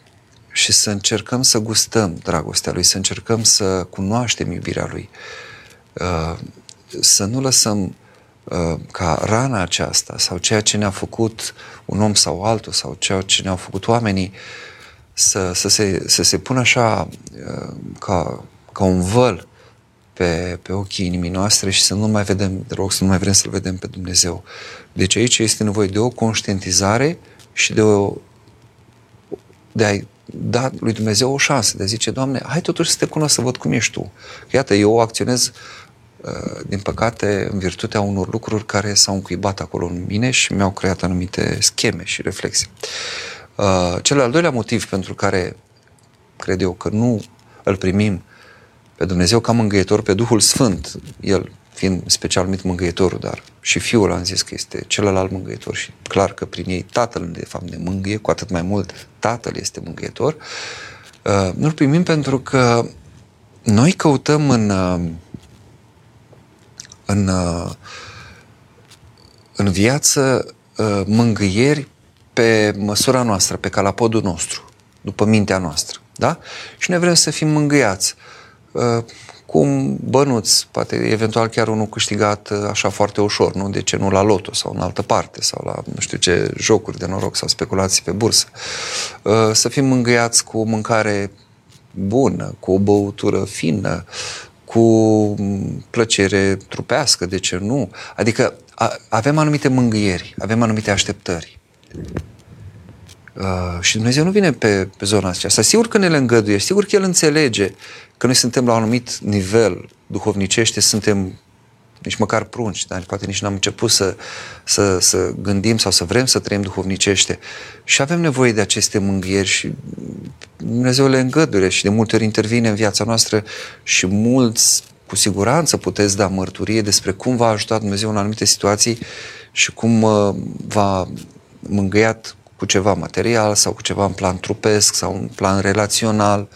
și să încercăm să gustăm dragostea Lui, să încercăm să cunoaștem iubirea Lui, uh, să nu lăsăm Uh, ca rana aceasta sau ceea ce ne-a făcut un om sau altul sau ceea ce ne-au făcut oamenii să, să, se, să se pună așa uh, ca, ca un văl pe, pe ochii inimii noastre și să nu mai vedem, de rog, să nu mai vrem să-L vedem pe Dumnezeu. Deci aici este nevoie de o conștientizare și de o de a da lui Dumnezeu o șansă, de a zice, Doamne, hai totuși să te cunosc, să văd cum ești Tu. Iată, eu acționez Uh, din păcate, în virtutea unor lucruri care s-au încuibat acolo în mine și mi-au creat anumite scheme și reflexe. Uh, cel al doilea motiv pentru care cred eu că nu îl primim pe Dumnezeu ca mângâietor, pe Duhul Sfânt, el fiind special numit mângâietorul, dar și Fiul am zis că este celălalt mângâietor și clar că prin ei Tatăl de fapt ne mângâie, cu atât mai mult Tatăl este mângâietor, uh, nu-l primim pentru că noi căutăm în în, uh, în viață uh, mângâieri pe măsura noastră, pe calapodul nostru, după mintea noastră. Da? Și ne vrem să fim mângâiați. Uh, cum bănuți, poate eventual chiar unul câștigat așa foarte ușor, nu? De ce nu la loto sau în altă parte sau la nu știu ce jocuri de noroc sau speculații pe bursă. Să fim mângâiați cu mâncare bună, cu o băutură fină, cu plăcere trupească, de ce nu? Adică a, avem anumite mângâieri, avem anumite așteptări. Uh, și Dumnezeu nu vine pe, pe zona aceasta. Sigur că ne le îngăduie, sigur că El înțelege că noi suntem la un anumit nivel duhovnicește, suntem nici măcar prunci, dar poate nici n-am început să, să, să gândim sau să vrem să trăim duhovnicește. Și avem nevoie de aceste mânghieri și Dumnezeu le îngăduie și de multe ori intervine în viața noastră și mulți cu siguranță puteți da mărturie despre cum v-a ajutat Dumnezeu în anumite situații și cum uh, v-a mângâiat cu ceva material sau cu ceva în plan trupesc sau în plan relațional,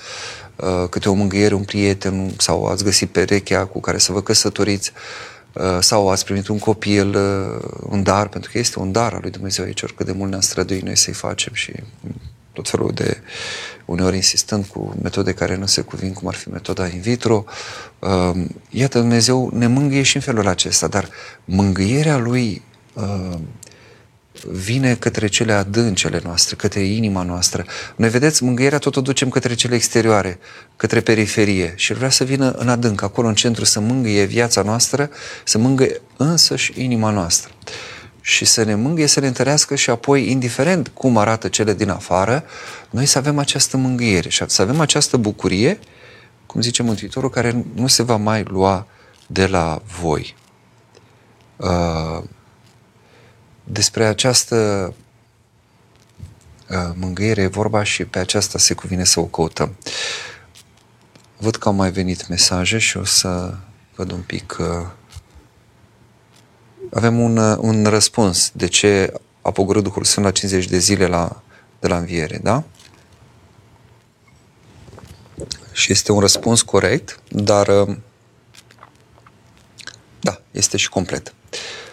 uh, câte o mângâiere, un prieten sau ați găsit perechea cu care să vă căsătoriți. Uh, sau ați primit un copil, uh, un dar, pentru că este un dar al lui Dumnezeu aici, oricât de mult ne-am străduit noi să-i facem și tot felul de, uneori insistând cu metode care nu se cuvin, cum ar fi metoda in vitro. Uh, iată, Dumnezeu ne mângâie și în felul acesta, dar mângâierea Lui vine către cele adâncele noastre, către inima noastră. Noi, vedeți, mângâierea tot o ducem către cele exterioare, către periferie și vrea să vină în adânc, acolo în centru, să mângâie viața noastră, să mângâie însăși inima noastră. Și să ne mângâie, să ne întărească și apoi, indiferent cum arată cele din afară, noi să avem această mângâiere și să avem această bucurie, cum zice Mântuitorul, care nu se va mai lua de la voi. Uh, despre această uh, mângâiere e vorba și pe aceasta se cuvine să o căutăm. Văd că au mai venit mesaje și o să văd un pic. Uh, avem un, uh, un răspuns de ce a pogorât Duhul Sfânt la 50 de zile la, de la înviere, da? Și este un răspuns corect, dar da, este și complet.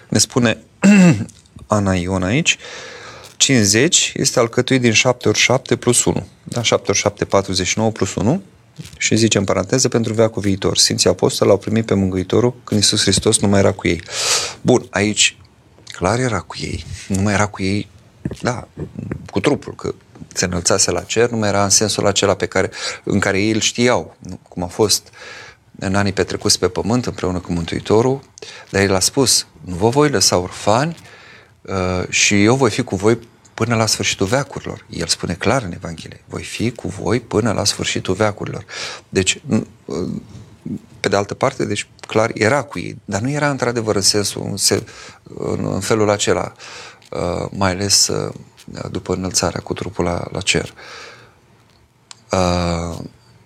Ne spune <clears throat> Ana Ion aici, 50 este alcătuit din 7 ori 7 plus 1. Da? 7 ori 7, 49 plus 1. Și zice în paranteză pentru veacul viitor. Sfinții apostoli au primit pe Mângâitorul când Iisus Hristos nu mai era cu ei. Bun, aici clar era cu ei. Nu mai era cu ei, da, cu trupul, că se înălțase la cer, nu mai era în sensul acela pe care, în care ei îl știau, cum a fost în anii petrecuți pe pământ împreună cu Mântuitorul, dar el a spus, nu vă voi lăsa orfani uh, și eu voi fi cu voi până la sfârșitul veacurilor. El spune clar în Evanghelie, voi fi cu voi până la sfârșitul veacurilor. Deci, uh, pe de altă parte, deci clar era cu ei, dar nu era într-adevăr în sensul, în, în felul acela, uh, mai ales după înălțarea cu trupul la, la cer. Uh,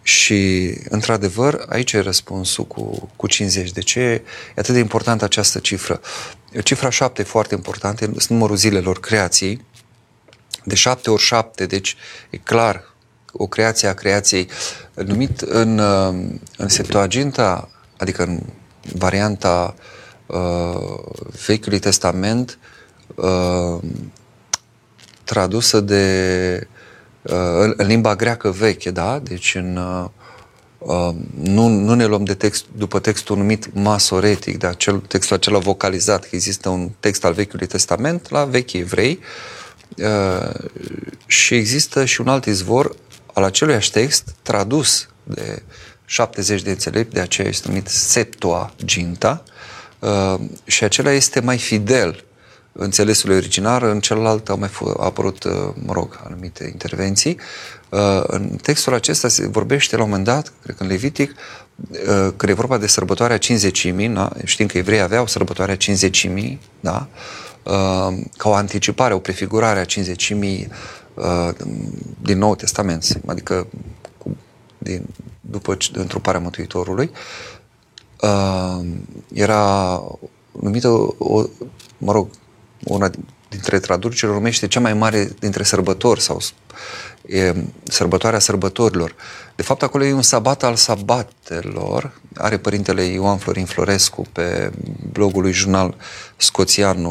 și, într-adevăr, aici e răspunsul cu, cu 50. De ce e atât de importantă această cifră? Cifra 7 e foarte importantă, sunt numărul zilelor creației, de 7 ori 7, deci e clar o creație a creației, numit în, în Septuaginta, adică în varianta uh, Vechiului Testament, uh, tradusă de uh, în limba greacă veche, da? Deci în uh, uh, nu, nu ne luăm de text după textul numit masoretic, de acel textul acela vocalizat, că există un text al Vechiului Testament la vechi evrei și există și un alt izvor al aceluiași text tradus de 70 de înțelepți, de aceea este numit Septuaginta, și acela este mai fidel înțelesul originar, în celălalt au mai f- apărut, uh, mă rog, anumite intervenții. Uh, în textul acesta se vorbește la un moment dat, cred că în Levitic, uh, când e vorba de sărbătoarea cinzecimii, da? știm că evreii aveau sărbătoarea cinzecimii, da? ca o anticipare, o prefigurare a cinzecimii din Nou Testament, adică cu, din, după întruparea Mântuitorului, era numită, o, mă rog, una dintre traduceri numește cea mai mare dintre sărbători sau e, sărbătoarea sărbătorilor. De fapt, acolo e un sabat al sabatelor. Are părintele Ioan Florin Florescu pe blogul lui Jurnal Scoțian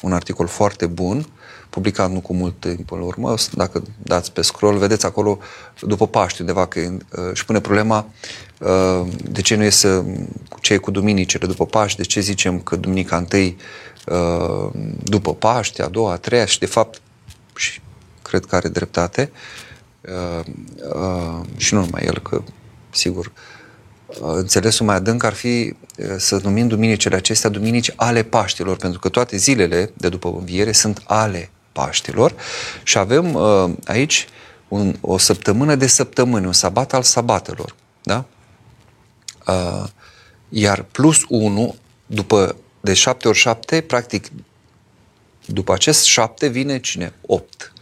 un articol foarte bun, publicat nu cu mult timp în urmă. Dacă dați pe scroll, vedeți acolo, după Paști, undeva, că uh, își pune problema uh, de ce nu e să, ce e cu duminicile după Paști, de ce zicem că duminica întâi Uh, după Paște, a doua, a treia și de fapt și cred că are dreptate uh, uh, și nu numai el, că sigur înțelesul mai adânc ar fi să numim duminicile acestea duminici ale Paștilor, pentru că toate zilele de după înviere sunt ale Paștilor și avem aici un, o săptămână de săptămâni, un sabat al sabatelor. Da? Iar plus 1, după de 7 ori 7, practic, după acest 7 vine cine? 8.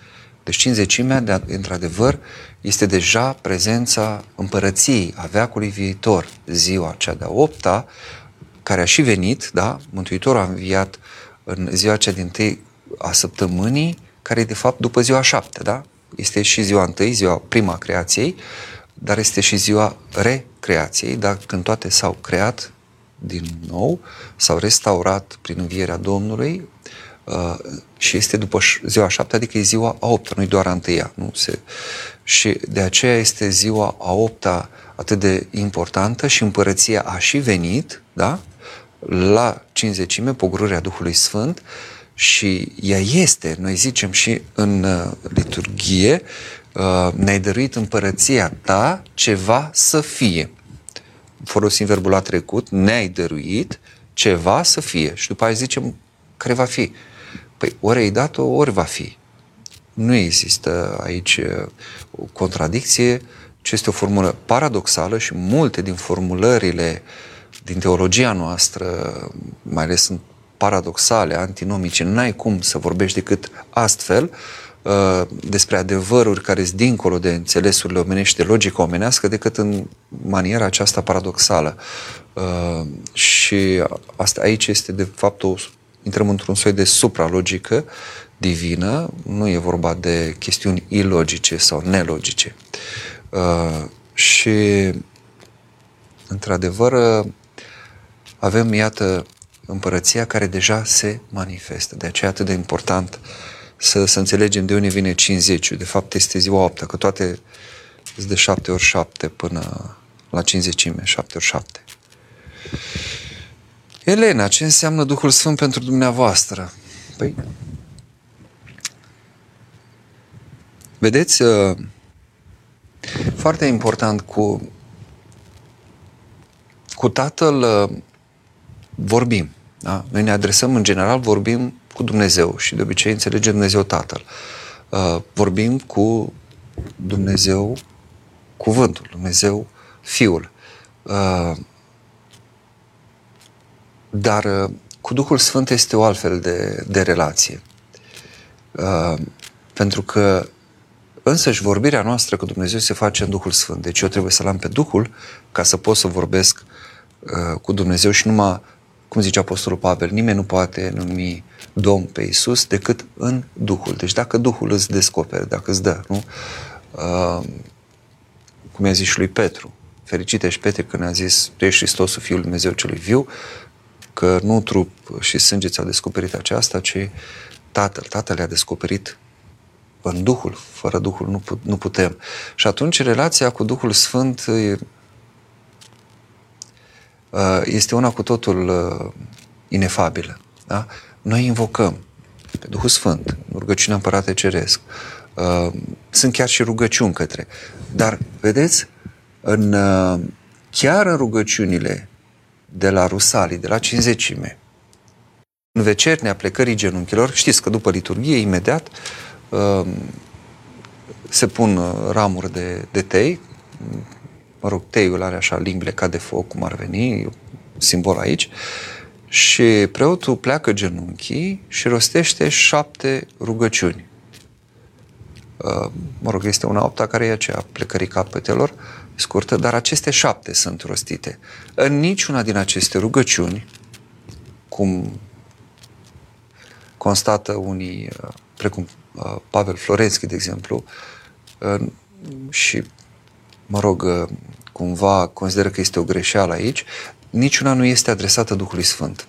Deci cinzecimea, de, într-adevăr, este deja prezența împărăției, a veacului viitor, ziua cea de-a opta, care a și venit, da? Mântuitorul a înviat în ziua cea din tâi a săptămânii, care e de fapt după ziua șapte, da? Este și ziua întâi, ziua prima creației, dar este și ziua recreației, da? când toate s-au creat din nou, s-au restaurat prin învierea Domnului uh, și este după ziua șapte, adică e ziua a opta, nu doar a întâia. Nu? Se, și de aceea este ziua a opta atât de importantă și împărăția a și venit, da? la cinzecime, pogrurea Duhului Sfânt și ea este, noi zicem și în uh, liturghie, uh, ne-ai dăruit împărăția ta ceva să fie folosim verbul la trecut, ne-ai dăruit ceva să fie. Și după aia zicem care va fi. Păi ori ai dat-o, ori va fi. Nu există aici uh, o contradicție, ci este o formulă paradoxală și multe din formulările din teologia noastră, mai ales sunt paradoxale, antinomice, n-ai cum să vorbești decât astfel, Uh, despre adevăruri care sunt dincolo de înțelesurile omenești, de logică omenească, decât în maniera aceasta paradoxală. Uh, și asta aici este, de fapt, o, intrăm într-un soi de supralogică divină, nu e vorba de chestiuni ilogice sau nelogice. Uh, și, într-adevăr, avem, iată, împărăția care deja se manifestă. De aceea atât de important uh, să, să înțelegem de unde vine 50 de fapt este ziua 8 că toate sunt de 7 ori 7 până la 50 7 ori 7. Elena, ce înseamnă Duhul Sfânt pentru dumneavoastră? Păi, vedeți, uh, foarte important cu, cu Tatăl uh, vorbim. Da? Noi ne adresăm, în general, vorbim cu Dumnezeu și de obicei înțelegem Dumnezeu Tatăl. Uh, vorbim cu Dumnezeu Cuvântul, Dumnezeu Fiul. Uh, dar uh, cu Duhul Sfânt este o altfel de, de relație. Uh, pentru că însăși vorbirea noastră cu Dumnezeu se face în Duhul Sfânt. Deci eu trebuie să-L am pe Duhul ca să pot să vorbesc uh, cu Dumnezeu și numai, cum zice Apostolul Pavel, nimeni nu poate numi Domn pe Iisus decât în Duhul. Deci dacă Duhul îți descoperi, dacă îți dă, nu? Uh, cum i-a zis și lui Petru, fericite și Petre când a zis, tu ești Hristosul Fiul Dumnezeu celui viu, că nu trup și sânge ți-au descoperit aceasta, ci Tatăl. Tatăl le-a descoperit în Duhul. Fără Duhul nu, put, nu putem. Și atunci relația cu Duhul Sfânt este una cu totul inefabilă. Da? Noi invocăm pe Duhul Sfânt, rugăciunea Împărate Ceresc. Sunt chiar și rugăciuni către. Dar, vedeți, în, chiar în rugăciunile de la Rusalii, de la cinzecime, în vecernea plecării genunchilor, știți că după liturghie, imediat, um, se pun uh, ramuri de, de tei, mă rog, teiul are așa limbile ca de foc, cum ar veni, simbol aici, și preotul pleacă genunchii și rostește șapte rugăciuni. Uh, mă rog, este una opta care e aceea plecării capetelor, scurtă, dar aceste șapte sunt rostite. În niciuna din aceste rugăciuni, cum constată unii, uh, precum uh, Pavel Florenski, de exemplu, și, mă rog, cumva consideră că este o greșeală aici, niciuna nu este adresată Duhului Sfânt.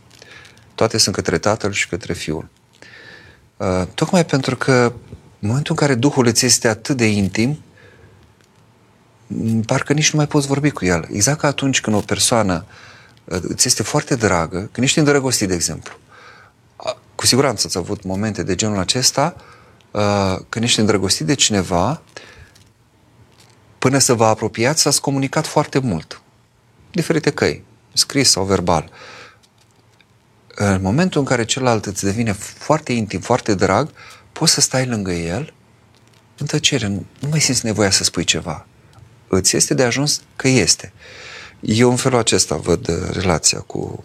Toate sunt către Tatăl și către Fiul. Tocmai pentru că în momentul în care Duhul îți este atât de intim, parcă nici nu mai poți vorbi cu el. Exact ca atunci când o persoană uh, îți este foarte dragă, când ești îndrăgostit, de exemplu. Cu siguranță ați avut momente de genul acesta, uh, când ești îndrăgostit de cineva, până să vă apropiați, s-ați comunicat foarte mult. Diferite căi, scris sau verbal. În momentul în care celălalt îți devine foarte intim, foarte drag, poți să stai lângă el în tăcere, nu, nu mai simți nevoia să spui ceva. Îți este de ajuns că este. Eu în felul acesta văd uh, relația cu,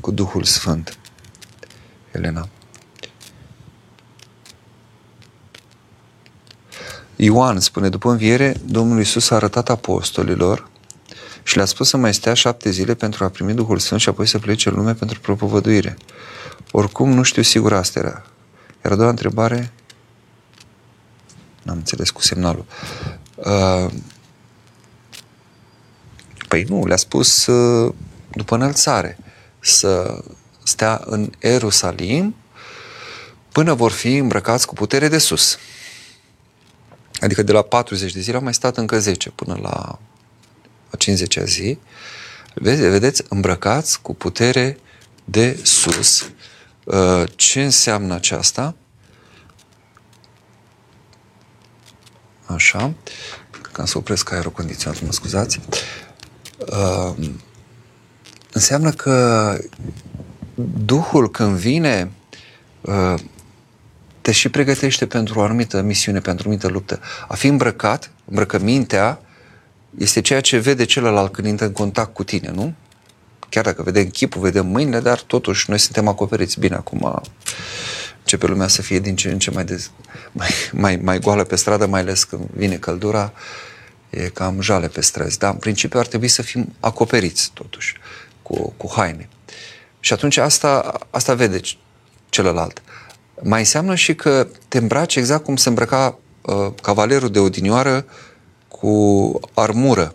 cu Duhul Sfânt. Elena. Ioan spune, după înviere, Domnul Iisus a arătat apostolilor și le-a spus să mai stea șapte zile pentru a primi Duhul Sfânt și apoi să plece în lume pentru propovăduire. Oricum, nu știu sigur asta era. Iar a doua întrebare, n-am înțeles cu semnalul. Uh, păi nu, le-a spus uh, după înălțare să stea în Ierusalim până vor fi îmbrăcați cu putere de sus. Adică de la 40 de zile au mai stat încă 10 până la a 50-a zi. Vedeți, îmbrăcați cu putere de sus. Uh, ce înseamnă aceasta? Așa, ca să opresc aerul condiționat, mă scuzați. Uh, înseamnă că Duhul când vine uh, te și pregătește pentru o anumită misiune, pentru o anumită luptă. A fi îmbrăcat, îmbrăcămintea, este ceea ce vede celălalt când intră în contact cu tine, nu? chiar dacă vedem chipul, vedem mâinile, dar totuși noi suntem acoperiți bine acum. Începe lumea să fie din ce în ce mai, de, mai, mai, mai goală pe stradă, mai ales când vine căldura, e cam jale pe străzi. Dar în principiu ar trebui să fim acoperiți totuși cu, cu haine. Și atunci asta, asta vede celălalt. Mai înseamnă și că te îmbraci exact cum se îmbrăca uh, cavalerul de odinioară cu armură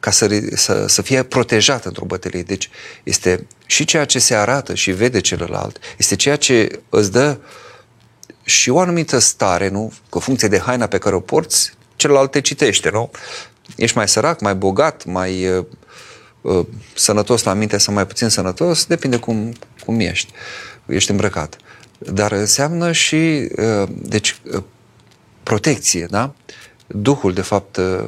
ca să, să, să fie protejat într-o bătălie. Deci este și ceea ce se arată și vede celălalt, este ceea ce îți dă și o anumită stare, nu? Cu funcție de haina pe care o porți, celălalt te citește, nu? Ești mai sărac, mai bogat, mai uh, uh, sănătos la minte sau mai puțin sănătos, depinde cum, cum ești. Ești îmbrăcat. Dar înseamnă și, uh, deci, uh, protecție, da? Duhul, de fapt, uh,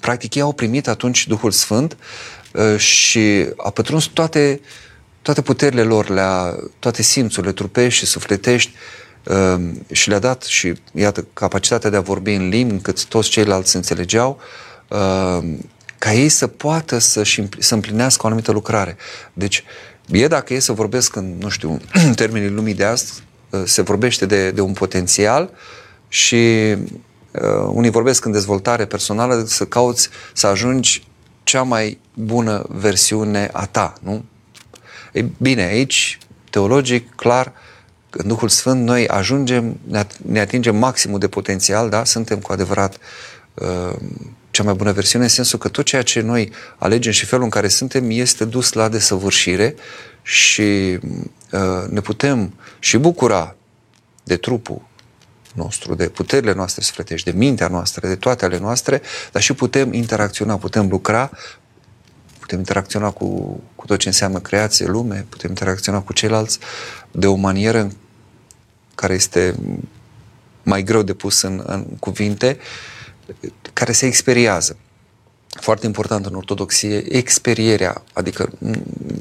practic ei au primit atunci Duhul Sfânt uh, și a pătruns toate, toate puterile lor, le-a, toate simțurile trupești și sufletești uh, și le-a dat și, iată, capacitatea de a vorbi în limbi încât toți ceilalți înțelegeau, ca ei să poată să-și, să împlinească o anumită lucrare. Deci, e dacă e să vorbesc în, nu știu, în <clears throat> termenii lumii de azi, se vorbește de, de un potențial și uh, unii vorbesc în dezvoltare personală, să cauți să ajungi cea mai bună versiune a ta, nu? E bine, aici, teologic, clar, în Duhul Sfânt, noi ajungem, ne atingem maximul de potențial, da? Suntem cu adevărat uh, cea mai bună versiune, în sensul că tot ceea ce noi alegem și felul în care suntem este dus la desăvârșire și uh, ne putem și bucura de trupul nostru, de puterile noastre sufletești, de mintea noastră, de toate ale noastre, dar și putem interacționa, putem lucra, putem interacționa cu, cu tot ce înseamnă creație, lume, putem interacționa cu ceilalți de o manieră care este mai greu de pus în, în cuvinte, care se experiază. Foarte important în ortodoxie, experierea, adică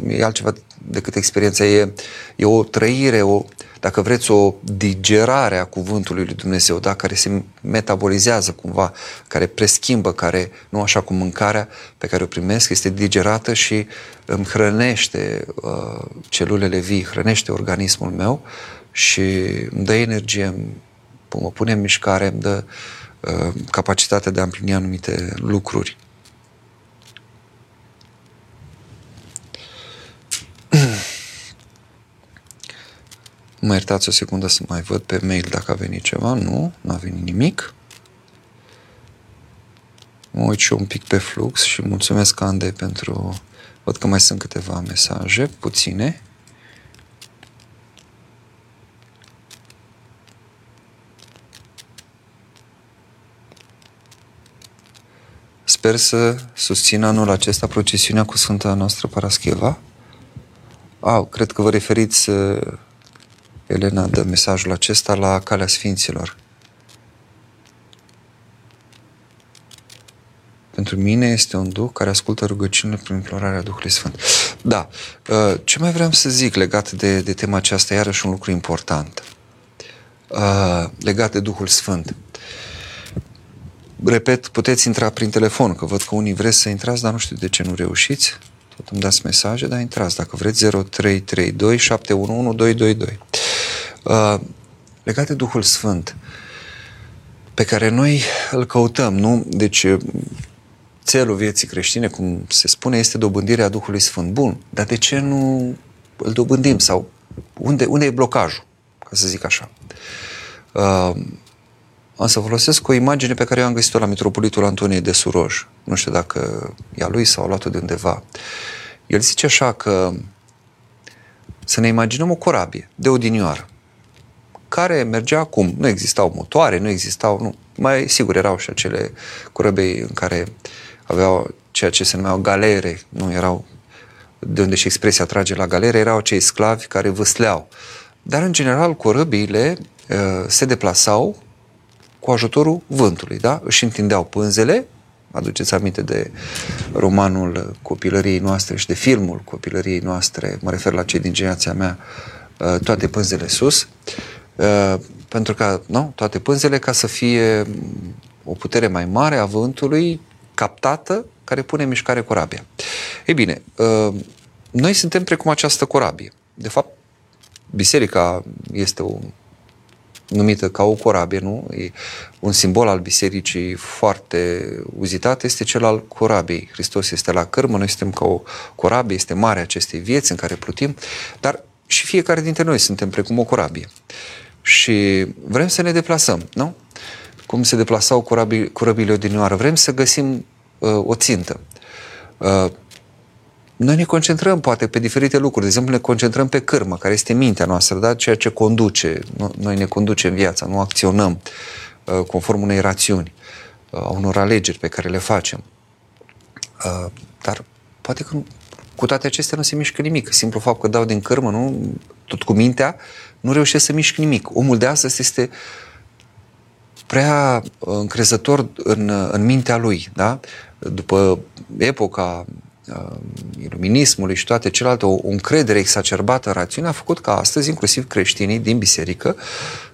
e altceva decât experiența, e, e o trăire, o, dacă vreți, o digerare a cuvântului lui Dumnezeu, da? care se metabolizează cumva, care preschimbă, care, nu așa cum mâncarea pe care o primesc, este digerată și îmi hrănește uh, celulele vii, hrănește organismul meu și îmi dă energie, mă pune în mișcare, îmi dă uh, capacitatea de a împlini anumite lucruri. Mă iertați o secundă să mai văd pe mail dacă a venit ceva. Nu, nu a venit nimic. Mă uit și un pic pe flux și mulțumesc, Ande, pentru... Văd că mai sunt câteva mesaje, puține. Sper să susțin anul acesta procesiunea cu Sfânta noastră Parascheva. Au, cred că vă referiți Elena dă mesajul acesta la Calea Sfinților. Pentru mine este un duh care ascultă rugăciunile prin implorarea Duhului Sfânt. Da. Uh, ce mai vreau să zic legat de, de tema aceasta, iarăși un lucru important. Uh, legat de Duhul Sfânt. Repet, puteți intra prin telefon, că văd că unii vreți să intrați, dar nu știu de ce nu reușiți. Tot îmi dați mesaje, dar intrați dacă vreți 0332 711 222. Uh, legat de Duhul Sfânt, pe care noi îl căutăm, nu? Deci, uh, țelul vieții creștine, cum se spune, este dobândirea Duhului Sfânt. Bun, dar de ce nu îl dobândim? Sau unde, unde e blocajul, ca să zic așa? Uh, am să folosesc o imagine pe care eu am găsit-o la Mitropolitul Antonie de Suroj. Nu știu dacă e a lui sau a luat-o de undeva. El zice așa că să ne imaginăm o corabie de odinioară care mergea acum. Nu existau motoare, nu existau, nu. Mai sigur erau și acele corăbei în care aveau ceea ce se numeau galere, nu erau de unde și expresia trage la galere, erau cei sclavi care vâsleau. Dar, în general, corăbiile uh, se deplasau cu ajutorul vântului, da? Își întindeau pânzele, aduceți aminte de romanul copilăriei noastre și de filmul copilăriei noastre, mă refer la cei din generația mea, uh, toate pânzele sus, Uh, pentru că nu, toate pânzele ca să fie o putere mai mare a vântului captată care pune în mișcare corabia. Ei bine, uh, noi suntem precum această corabie. De fapt, biserica este o numită ca o corabie, nu? E un simbol al bisericii foarte uzitat este cel al corabiei. Hristos este la cărmă, noi suntem ca o corabie, este mare acestei vieți în care plutim, dar și fiecare dintre noi suntem precum o corabie și vrem să ne deplasăm, nu? Cum se deplasau corabile odinioară. Vrem să găsim uh, o țintă. Uh, noi ne concentrăm poate pe diferite lucruri. De exemplu, ne concentrăm pe cârmă, care este mintea noastră, da? ceea ce conduce. Noi ne conduce în viața, nu acționăm uh, conform unei rațiuni, uh, a unor alegeri pe care le facem. Uh, dar poate că cu toate acestea nu se mișcă nimic. Simplu fapt că dau din cârmă, nu, tot cu mintea, nu reușesc să mișc nimic. Omul de astăzi este prea încrezător în, în mintea lui, da? După epoca uh, iluminismului și toate celelalte, o, o încredere exacerbată în rațiune a făcut ca astăzi, inclusiv creștinii din biserică,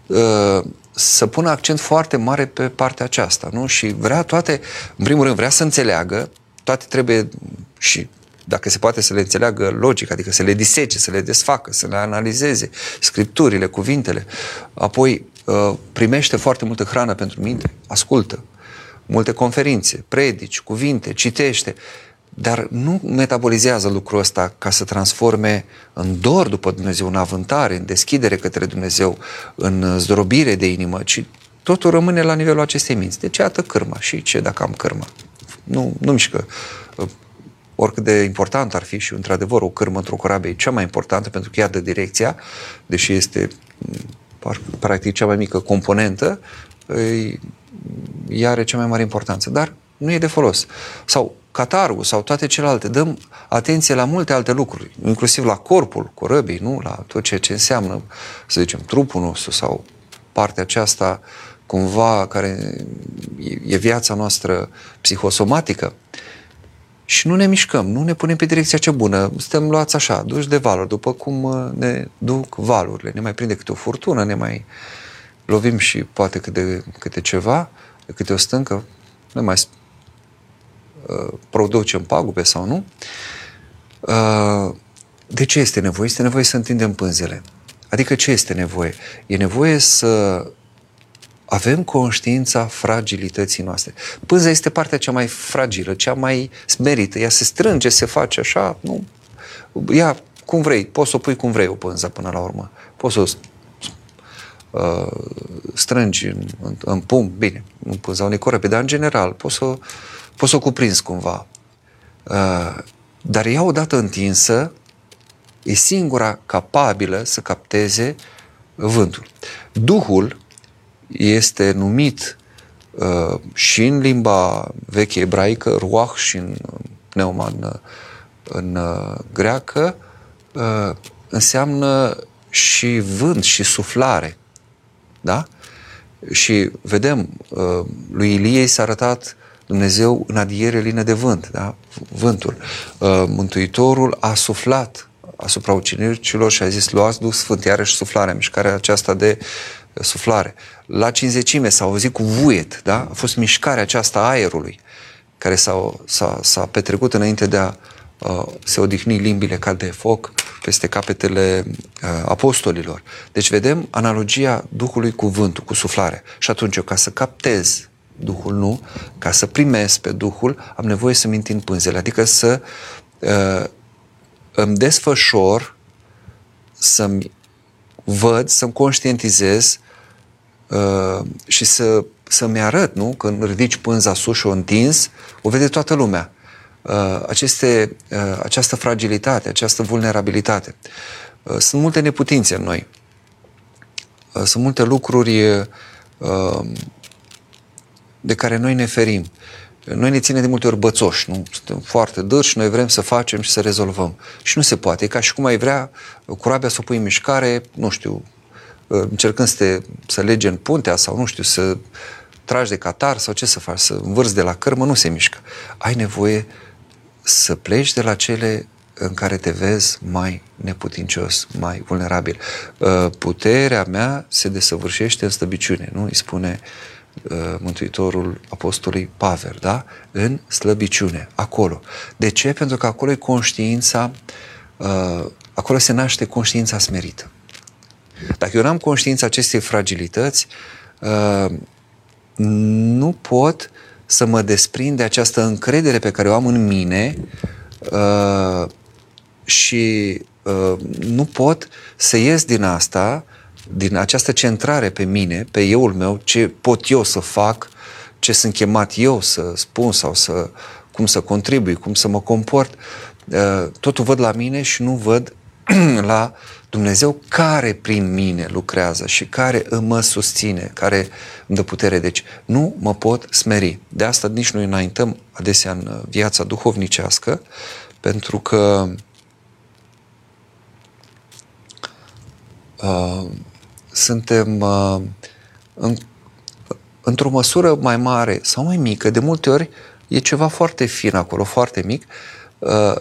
uh, să pună accent foarte mare pe partea aceasta, nu? Și vrea toate, în primul rând, vrea să înțeleagă, toate trebuie și dacă se poate să le înțeleagă logic, adică să le disece, să le desfacă, să le analizeze, scripturile, cuvintele. Apoi uh, primește foarte multă hrană pentru minte, ascultă, multe conferințe, predici, cuvinte, citește, dar nu metabolizează lucrul ăsta ca să transforme în dor după Dumnezeu, în avântare, în deschidere către Dumnezeu, în zdrobire de inimă, ci totul rămâne la nivelul acestei minți. Deci, iată cârma. Și ce dacă am cârma? Nu, nu mișcă oricât de important ar fi și, într-adevăr, o cârmă într-o corabie e cea mai importantă pentru că ea dă direcția, deși este practic cea mai mică componentă, ea are cea mai mare importanță, dar nu e de folos. Sau catarul sau toate celelalte, dăm atenție la multe alte lucruri, inclusiv la corpul corăbii, nu? la tot ceea ce înseamnă, să zicem, trupul nostru sau partea aceasta cumva care e viața noastră psihosomatică. Și nu ne mișcăm, nu ne punem pe direcția cea bună, suntem luați așa, duși de valuri, după cum uh, ne duc valurile, ne mai prinde câte o furtună, ne mai lovim și poate câte, câte ceva, câte o stâncă, ne mai uh, producem pagube sau nu. Uh, de ce este nevoie? Este nevoie să întindem pânzele. Adică ce este nevoie? E nevoie să avem conștiința fragilității noastre. Pânza este partea cea mai fragilă, cea mai smerită. Ea se strânge, se face așa, nu? Ea cum vrei, poți să o pui cum vrei o pânză până la urmă. Poți să o uh, strângi în, în, în pumn, bine, nu pânza unei corepe, dar în general poți să, poți să o cuprinzi cumva. Uh, dar ea odată întinsă e singura capabilă să capteze vântul. Duhul este numit uh, și în limba veche ebraică, ruach și în pneuma în, în uh, greacă, uh, înseamnă și vânt și suflare. Da? Și vedem, uh, lui Ilie s-a arătat Dumnezeu în adiere lină de vânt, da? vântul. Uh, Mântuitorul a suflat asupra ucenicilor și a zis, luați Duh Sfânt, iarăși suflarea, mișcarea aceasta de suflare. La cinzecime s-a auzit cu vuiet, da? A fost mișcarea aceasta a aerului care s-a, s-a, s-a petrecut înainte de a uh, se odihni limbile ca de foc peste capetele uh, apostolilor. Deci vedem analogia Duhului cu vântul, cu suflare. Și atunci eu, ca să captez Duhul, nu, ca să primesc pe Duhul, am nevoie să-mi întind pânzele, adică să uh, îmi desfășor, să-mi văd, să-mi conștientizez uh, și să, să-mi arăt, nu? Când ridici pânza sus și o întins, o vede toată lumea. Uh, aceste, uh, această fragilitate, această vulnerabilitate. Uh, sunt multe neputințe în noi. Uh, sunt multe lucruri uh, de care noi ne ferim. Noi ne ține de multe ori bățoși, nu? Suntem foarte dârși, noi vrem să facem și să rezolvăm. Și nu se poate. E ca și cum ai vrea corabia să o pui în mișcare, nu știu, încercând să, te, să lege în puntea sau, nu știu, să tragi de catar sau ce să faci, să învârți de la cărmă, nu se mișcă. Ai nevoie să pleci de la cele în care te vezi mai neputincios, mai vulnerabil. Puterea mea se desăvârșește în slăbiciune, nu? Îi spune Uh, Mântuitorul Apostolului Pavel, da? În slăbiciune, acolo. De ce? Pentru că acolo e conștiința, uh, acolo se naște conștiința smerită. Dacă eu n-am conștiința acestei fragilități, uh, nu pot să mă desprind de această încredere pe care o am în mine și nu pot să ies din asta din această centrare pe mine, pe euul meu, ce pot eu să fac, ce ce sunt chemat eu să spun sau să, cum să contribui, cum să mă comport, uh, totul văd la mine și nu văd <clears throat> la Dumnezeu care prin mine lucrează și care mă susține, care îmi dă putere. Deci nu mă pot smeri. De asta nici noi înaintăm adesea în viața duhovnicească, pentru că uh, suntem uh, în, într-o măsură mai mare sau mai mică, de multe ori e ceva foarte fin acolo, foarte mic, uh,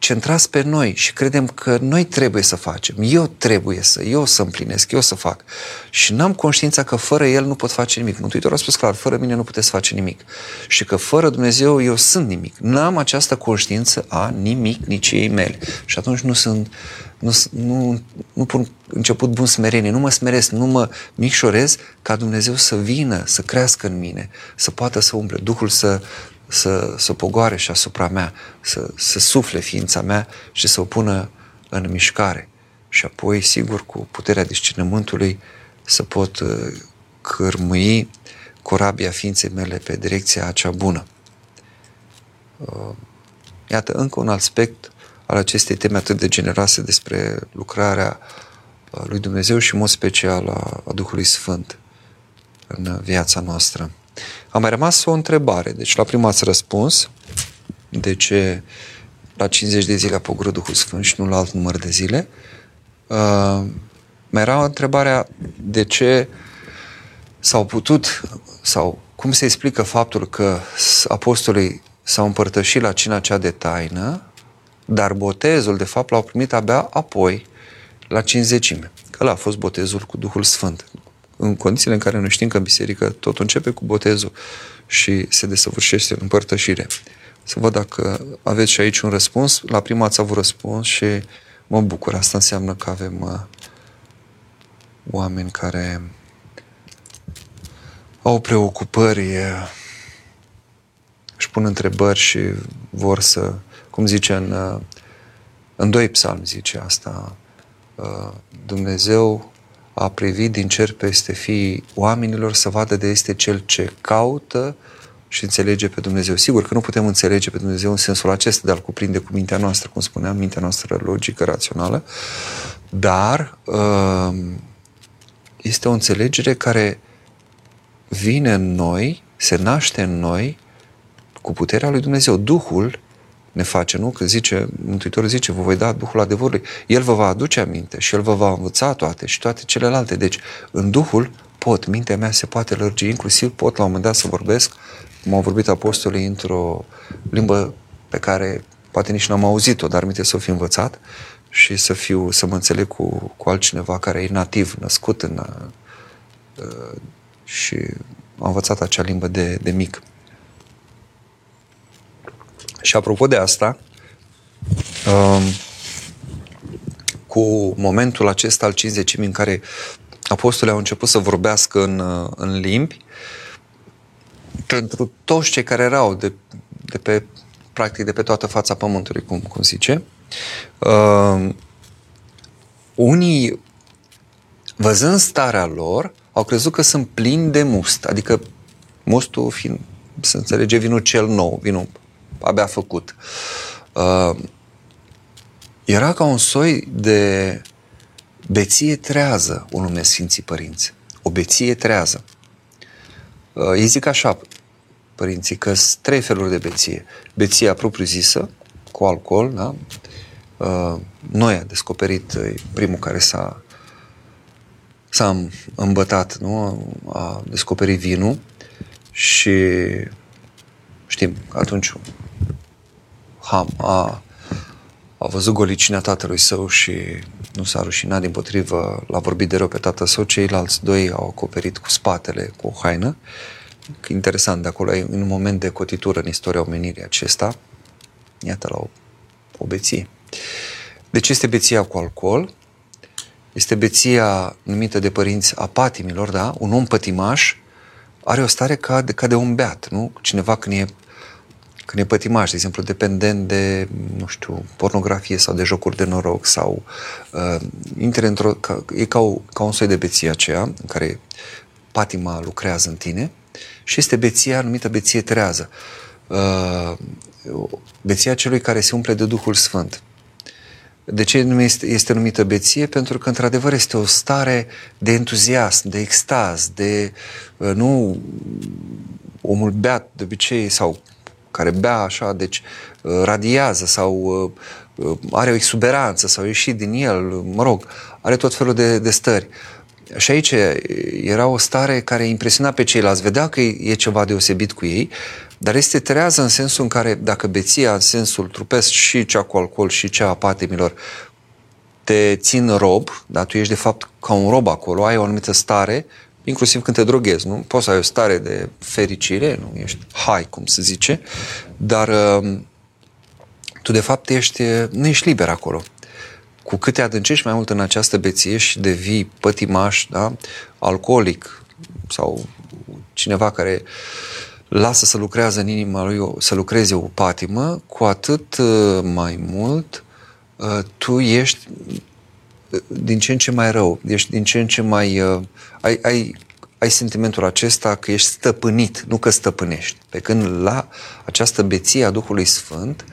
centrați pe noi și credem că noi trebuie să facem, eu trebuie să, eu să împlinesc, eu să fac. Și n-am conștiința că fără El nu pot face nimic. Mântuitorul a spus clar, fără mine nu puteți face nimic. Și că fără Dumnezeu eu sunt nimic. N-am această conștiință a nimic, nici ei mele. Și atunci nu sunt, nu, nu, nu pun început bun smerenie, nu mă smeresc, nu mă micșorez ca Dumnezeu să vină, să crească în mine, să poată să umple, Duhul să, să, să pogoare și asupra mea, să, să sufle ființa mea și să o pună în mișcare. Și apoi, sigur, cu puterea discernământului să pot uh, cârmui corabia ființei mele pe direcția cea bună. Uh, iată, încă un aspect al acestei teme atât de generoase despre lucrarea uh, lui Dumnezeu și, în mod special, a Duhului Sfânt în viața noastră. A mai rămas o întrebare. Deci la prima ați răspuns de ce la 50 de zile a pogorât Duhul Sfânt și nu la alt număr de zile. Uh, mai era întrebarea de ce s-au putut sau cum se explică faptul că apostolii s-au împărtășit la cina cea de taină, dar botezul, de fapt, l-au primit abia apoi, la cinzecime. Că ăla a fost botezul cu Duhul Sfânt în condițiile în care noi știm că în biserică tot începe cu botezul și se desăvârșește în împărtășire. Să văd dacă aveți și aici un răspuns. La prima ați avut răspuns și mă bucur. Asta înseamnă că avem uh, oameni care au preocupări, uh, își pun întrebări și vor să, cum zice în, uh, în doi psalmi zice asta, uh, Dumnezeu a privit din cer peste fiii oamenilor să vadă de este cel ce caută și înțelege pe Dumnezeu. Sigur că nu putem înțelege pe Dumnezeu în sensul acesta de a-L cuprinde cu mintea noastră, cum spuneam, mintea noastră logică, rațională, dar uh, este o înțelegere care vine în noi, se naște în noi cu puterea lui Dumnezeu. Duhul ne face, nu? Că zice, Mântuitorul zice, vă voi da Duhul adevărului. El vă va aduce aminte și El vă va învăța toate și toate celelalte. Deci, în Duhul pot, mintea mea se poate lărgi, inclusiv pot la un moment dat să vorbesc, cum au vorbit apostolii într-o limbă pe care poate nici n-am auzit-o, dar minte să o fi învățat și să fiu, să mă înțeleg cu, cu altcineva care e nativ, născut în uh, și a învățat acea limbă de, de mic. Și apropo de asta, um, cu momentul acesta al 50 în care apostolii au început să vorbească în, uh, în limbi, pentru toți cei care erau de, de pe, practic, de pe toată fața pământului, cum, cum zice, uh, unii, văzând starea lor, au crezut că sunt plini de must, adică mustul fiind, să înțelege, vinul cel nou, vinul abia făcut. Uh, era ca un soi de beție trează, o numesc Sfinții Părinți. O beție trează. Uh, ei zic așa, părinții, că sunt trei feluri de beție. Beția propriu-zisă, cu alcool, da? Uh, noi a descoperit primul care s-a s-a îmbătat, nu? A descoperit vinul și știm că atunci Ham a, a văzut golicina tatălui său și nu s-a rușinat, din potrivă l-a vorbit de rău pe tatăl său, ceilalți doi au acoperit cu spatele, cu o haină. Interesant, de acolo e un moment de cotitură în istoria omenirii acesta. Iată la o, o beție. Deci este beția cu alcool, este beția numită de părinți a patimilor, da? Un om pătimaș are o stare ca de, ca de un beat, nu? Cineva când e când e pătimaș, de exemplu, dependent de, nu știu, pornografie sau de jocuri de noroc sau uh, intre într-o, ca, e ca, o, ca un soi de beție aceea în care patima lucrează în tine și este beția numită beție trează. Uh, beția celui care se umple de Duhul Sfânt. De ce nu este, este numită beție? Pentru că, într-adevăr, este o stare de entuziasm, de extaz, de, uh, nu, omul beat de obicei sau care bea așa, deci uh, radiază sau uh, are o exuberanță sau ieșit din el, mă rog, are tot felul de, de stări. Și aici era o stare care impresiona pe ceilalți, vedea că e ceva deosebit cu ei, dar este trează în sensul în care dacă beția în sensul trupesc și cea cu alcool și cea a patimilor te țin rob, dar tu ești de fapt ca un rob acolo, ai o anumită stare, inclusiv când te droghezi, nu? Poți să ai o stare de fericire, nu ești hai, cum se zice, dar uh, tu de fapt ești, nu ești liber acolo. Cu cât te adâncești mai mult în această beție și devii pătimaș, da? alcoolic sau cineva care lasă să lucrează în inima lui, să lucreze o patimă, cu atât uh, mai mult uh, tu ești uh, din ce în ce mai rău, ești din ce în ce mai... Ai, ai, ai sentimentul acesta că ești stăpânit, nu că stăpânești. Pe când la această beție a Duhului Sfânt,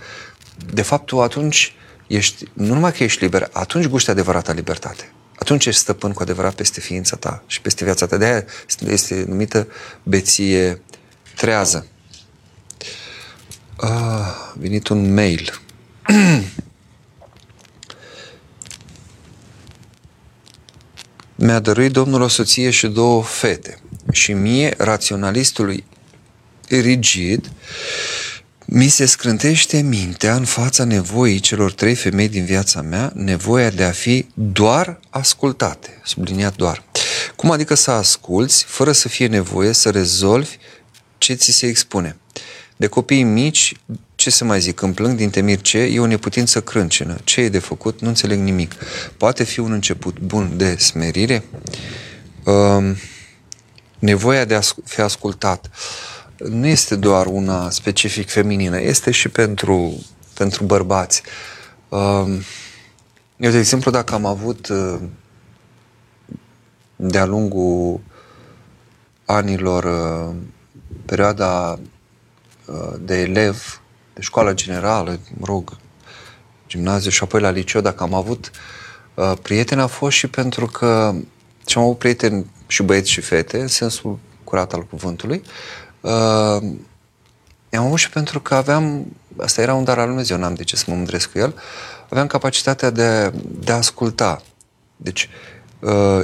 de fapt tu atunci ești, nu numai că ești liber, atunci guști adevărata libertate. Atunci ești stăpân cu adevărat peste ființa ta și peste viața ta. De aia este numită beție trează. A venit un mail. <clears throat> Mi-a dăruit Domnul o soție și două fete. Și mie, raționalistului rigid, mi se scrântește mintea în fața nevoii celor trei femei din viața mea, nevoia de a fi doar ascultate, subliniat doar. Cum adică să asculți fără să fie nevoie să rezolvi ce ți se expune. De copii mici, ce să mai zic, când plâng din temir ce, e o neputință crâncenă. Ce e de făcut? Nu înțeleg nimic. Poate fi un început bun de smerire? Uh, nevoia de a fi ascultat nu este doar una specific feminină, este și pentru, pentru bărbați. Uh, eu, de exemplu, dacă am avut uh, de-a lungul anilor uh, perioada uh, de elev, de școală generală, mă rog, gimnaziu și apoi la liceu, dacă am avut uh, prieteni, a fost și pentru că și am avut prieteni și băieți și fete, în sensul curat al cuvântului. Uh, am avut și pentru că aveam, asta era un dar al Lui Dumnezeu, n-am de ce să mă mândresc cu el, aveam capacitatea de, de a asculta. Deci, uh,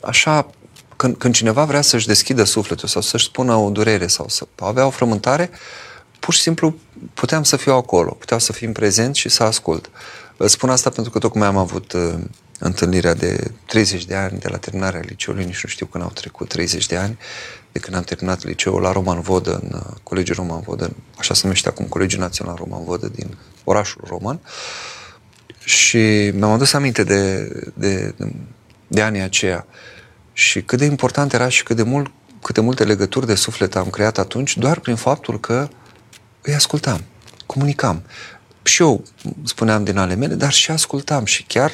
așa când, când cineva vrea să-și deschidă sufletul sau să-și spună o durere sau să avea o frământare, pur și simplu puteam să fiu acolo, puteam să fim prezent și să ascult. Spun asta pentru că tocmai am avut uh, întâlnirea de 30 de ani de la terminarea liceului, nici nu știu când au trecut 30 de ani, de când am terminat liceul la Roman Vodă, în uh, Colegiul Roman Vodă, așa se numește acum Colegiul Național Roman Vodă din orașul Roman. Și mi-am adus aminte de, de, de, de anii aceia. Și cât de important era și cât de, mult, câte multe legături de suflet am creat atunci, doar prin faptul că îi ascultam, comunicam. Și eu spuneam din ale mele, dar și ascultam și chiar,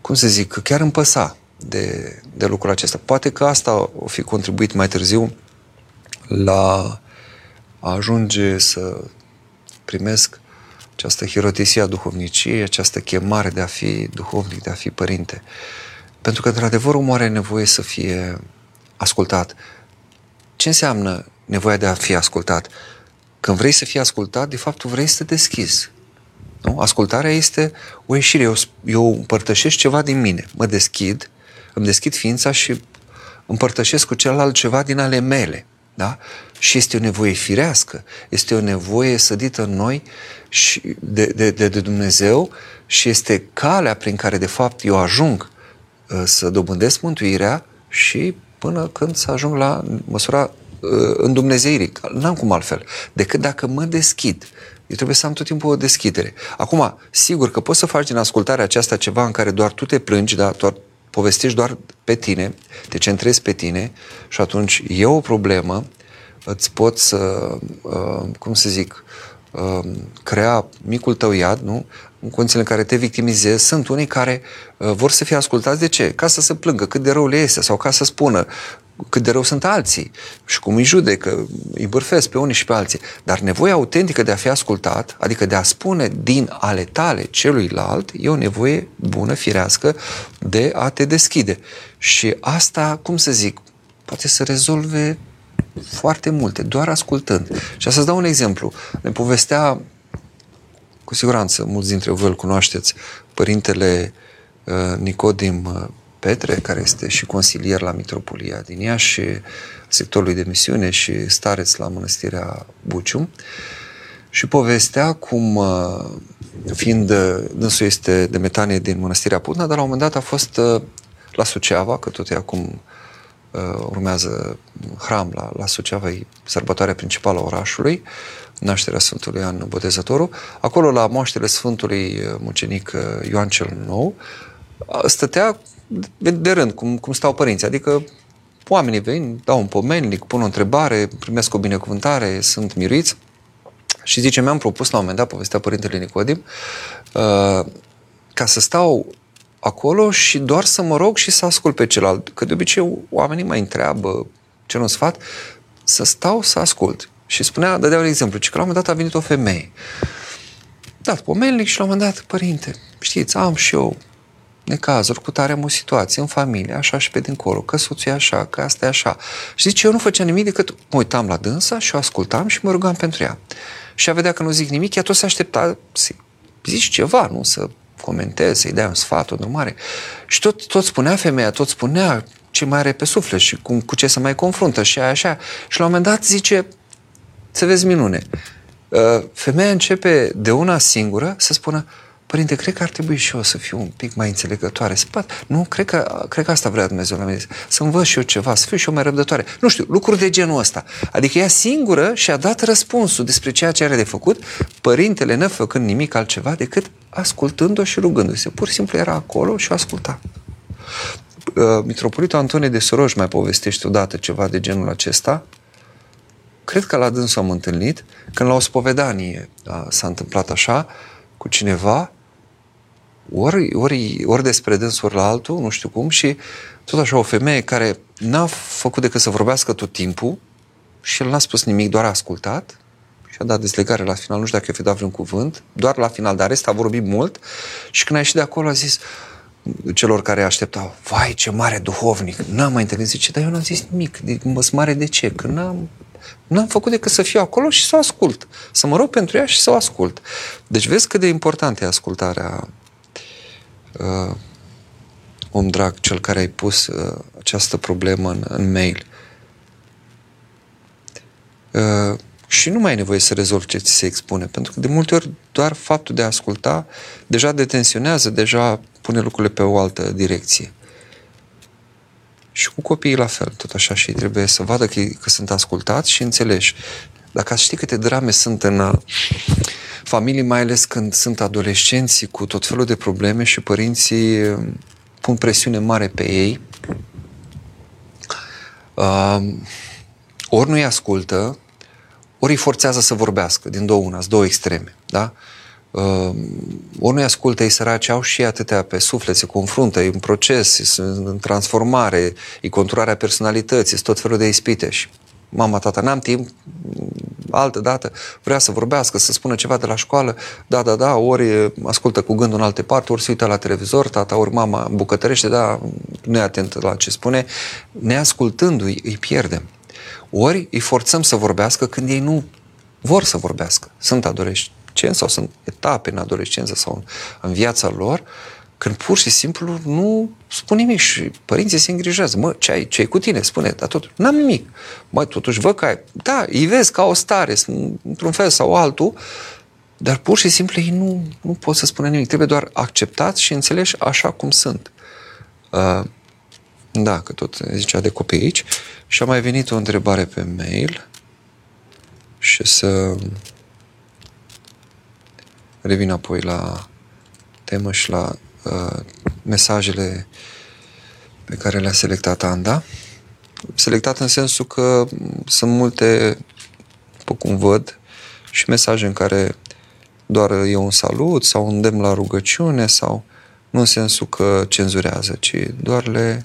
cum să zic, chiar îmi păsa de, de lucrul acesta. Poate că asta o fi contribuit mai târziu la a ajunge să primesc această hirotisie a duhovniciei, această chemare de a fi duhovnic, de a fi părinte. Uh, pentru că, într-adevăr, omul are nevoie să fie ascultat. Ce înseamnă nevoia de a fi ascultat? Când vrei să fii ascultat, de fapt, tu vrei să te deschizi. Nu? Ascultarea este o ieșire. Eu, eu împărtășesc ceva din mine. Mă deschid, îmi deschid ființa și împărtășesc cu celălalt ceva din ale mele. Da? Și este o nevoie firească, este o nevoie sădită în noi și de, de, de, de Dumnezeu și este calea prin care, de fapt, eu ajung Uh, să dobândesc mântuirea și până când să ajung la măsura uh, în Dumnezeirii. N-am cum altfel. Decât dacă mă deschid. Eu trebuie să am tot timpul o deschidere. Acum, sigur că poți să faci din ascultarea aceasta ceva în care doar tu te plângi, da, doar povestești doar pe tine, te centrezi pe tine și atunci e o problemă, îți poți să, uh, cum să zic, crea micul tău iad, nu? în condițiile în care te victimizezi, sunt unii care uh, vor să fie ascultați. De ce? Ca să se plângă cât de rău le este sau ca să spună cât de rău sunt alții și cum îi judecă, îi bârfesc pe unii și pe alții. Dar nevoia autentică de a fi ascultat, adică de a spune din ale tale celuilalt, e o nevoie bună, firească, de a te deschide. Și asta, cum să zic, poate să rezolve foarte multe, doar ascultând. Și să-ți dau un exemplu. Ne povestea, cu siguranță, mulți dintre voi îl cunoașteți, părintele uh, Nicodim uh, Petre, care este și consilier la Mitropolia din Iași, sectorului de misiune și stareț la Mănăstirea Bucium. Și povestea cum, uh, fiind, uh, dânsul este de metanie din Mănăstirea Putna, dar la un moment dat a fost uh, la Suceava, că tot e acum urmează hram la, la Suceava, e sărbătoarea principală a orașului, nașterea Sfântului Ioan Botezătorul. Acolo, la moaștele Sfântului Mucenic Ioan cel Nou, stătea de rând, cum, cum stau părinții. Adică oamenii vin, dau un pomennic, pun o întrebare, primesc o binecuvântare, sunt miruiți. Și zice, mi-am propus la un moment dat, povestea Părintele Nicodim, uh, ca să stau acolo și doar să mă rog și să ascult pe celălalt. Că de obicei oamenii mai întreabă, ce un sfat, să stau să ascult. Și spunea, dădea un exemplu, că la un moment dat a venit o femeie. Dat pomelnic și la un moment dat, părinte, știți, am și eu necazuri, cu tare o situație în familie, așa și pe dincolo, că soțul e așa, că asta e așa. Și zice, eu nu făceam nimic decât mă uitam la dânsa și o ascultam și mă rugam pentru ea. Și a vedea că nu zic nimic, ea tot se aștepta să zici ceva, nu să comentezi, să-i dai un sfat, o urmare. Și tot, tot spunea femeia, tot spunea ce mai are pe suflet și cum, cu ce să mai confruntă și aia așa. Și la un moment dat zice, să vezi minune, uh, femeia începe de una singură să spună, Părinte, cred că ar trebui și eu să fiu un pic mai înțelegătoare. Spat, nu, cred că, cred că asta vrea Dumnezeu la mine. Să învăț și eu ceva, să fiu și eu mai răbdătoare. Nu știu, lucruri de genul ăsta. Adică ea singură și-a dat răspunsul despre ceea ce are de făcut, părintele ne făcând nimic altceva decât ascultând-o și rugându-se. Pur și simplu era acolo și o asculta. Uh, Mitropolitul Antonie de Soroj mai povestește odată ceva de genul acesta. Cred că la dânsul am întâlnit, când la o spovedanie s-a întâmplat așa, cu cineva ori, ori, ori despre dâns, ori la altul, nu știu cum, și tot așa o femeie care n-a făcut decât să vorbească tot timpul și el n-a spus nimic, doar a ascultat și a dat dezlegare la final, nu știu dacă i-a fi dat vreun cuvânt, doar la final, dar rest a vorbit mult și când a ieșit de acolo a zis celor care așteptau, vai ce mare duhovnic, n-am mai întâlnit, zice, dar eu n-am zis nimic, mă mare de ce, că n-am, n-am făcut decât să fiu acolo și să o ascult, să mă rog pentru ea și să o ascult. Deci vezi cât de importantă e ascultarea uh, om drag, cel care ai pus uh, această problemă în, în mail. Uh, și nu mai ai nevoie să rezolvi ce ți se expune, pentru că de multe ori doar faptul de a asculta deja detensionează, deja pune lucrurile pe o altă direcție. Și cu copiii la fel, tot așa, și trebuie să vadă că, că sunt ascultați și înțeleși. Dacă ați ști câte drame sunt în uh, familii, mai ales când sunt adolescenții cu tot felul de probleme și părinții uh, pun presiune mare pe ei, uh, ori nu-i ascultă, ori îi forțează să vorbească, din două una, două extreme, da? Uh, ori nu-i ascultă, ei săraci au și atâtea pe suflet, se confruntă, e un proces, sunt în transformare, e conturarea personalității, sunt tot felul de ispite și mama, tata, n-am timp, altă dată, vrea să vorbească, să spună ceva de la școală, da, da, da, ori ascultă cu gândul în alte parte, ori se uită la televizor, tata, ori mama bucătărește, da, nu e atent la ce spune, neascultându-i, îi pierdem. Ori îi forțăm să vorbească când ei nu vor să vorbească. Sunt adolescenți sau sunt etape în adolescență sau în, în viața lor când pur și simplu nu spun nimic și părinții se îngrijează. Mă, ce ai, ce ai cu tine? Spune, dar tot, n-am nimic. Mă, totuși văd că ai, da, îi vezi ca o stare, într-un fel sau altul, dar pur și simplu ei nu, nu pot să spună nimic. Trebuie doar acceptați și înțeleși așa cum sunt. Uh, da, că tot zicea de copii aici. Și a mai venit o întrebare pe mail și să revin apoi la temă și la uh, mesajele pe care le-a selectat Anda. Selectat în sensul că sunt multe, după cum văd, și mesaje în care doar e un salut sau un îndemn la rugăciune sau nu în sensul că cenzurează, ci doar le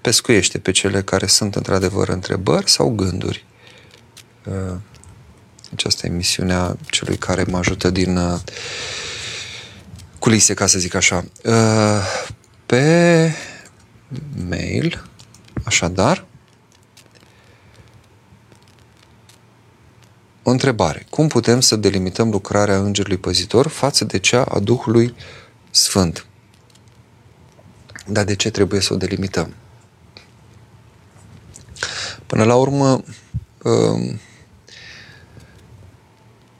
pescuiește pe cele care sunt într-adevăr întrebări sau gânduri. Uh, aceasta e misiunea celui care mă ajută din uh, culise, ca să zic așa. Uh, pe mail, așadar, o întrebare. Cum putem să delimităm lucrarea Îngerului Păzitor față de cea a Duhului Sfânt? Dar de ce trebuie să o delimităm? Până la urmă, um,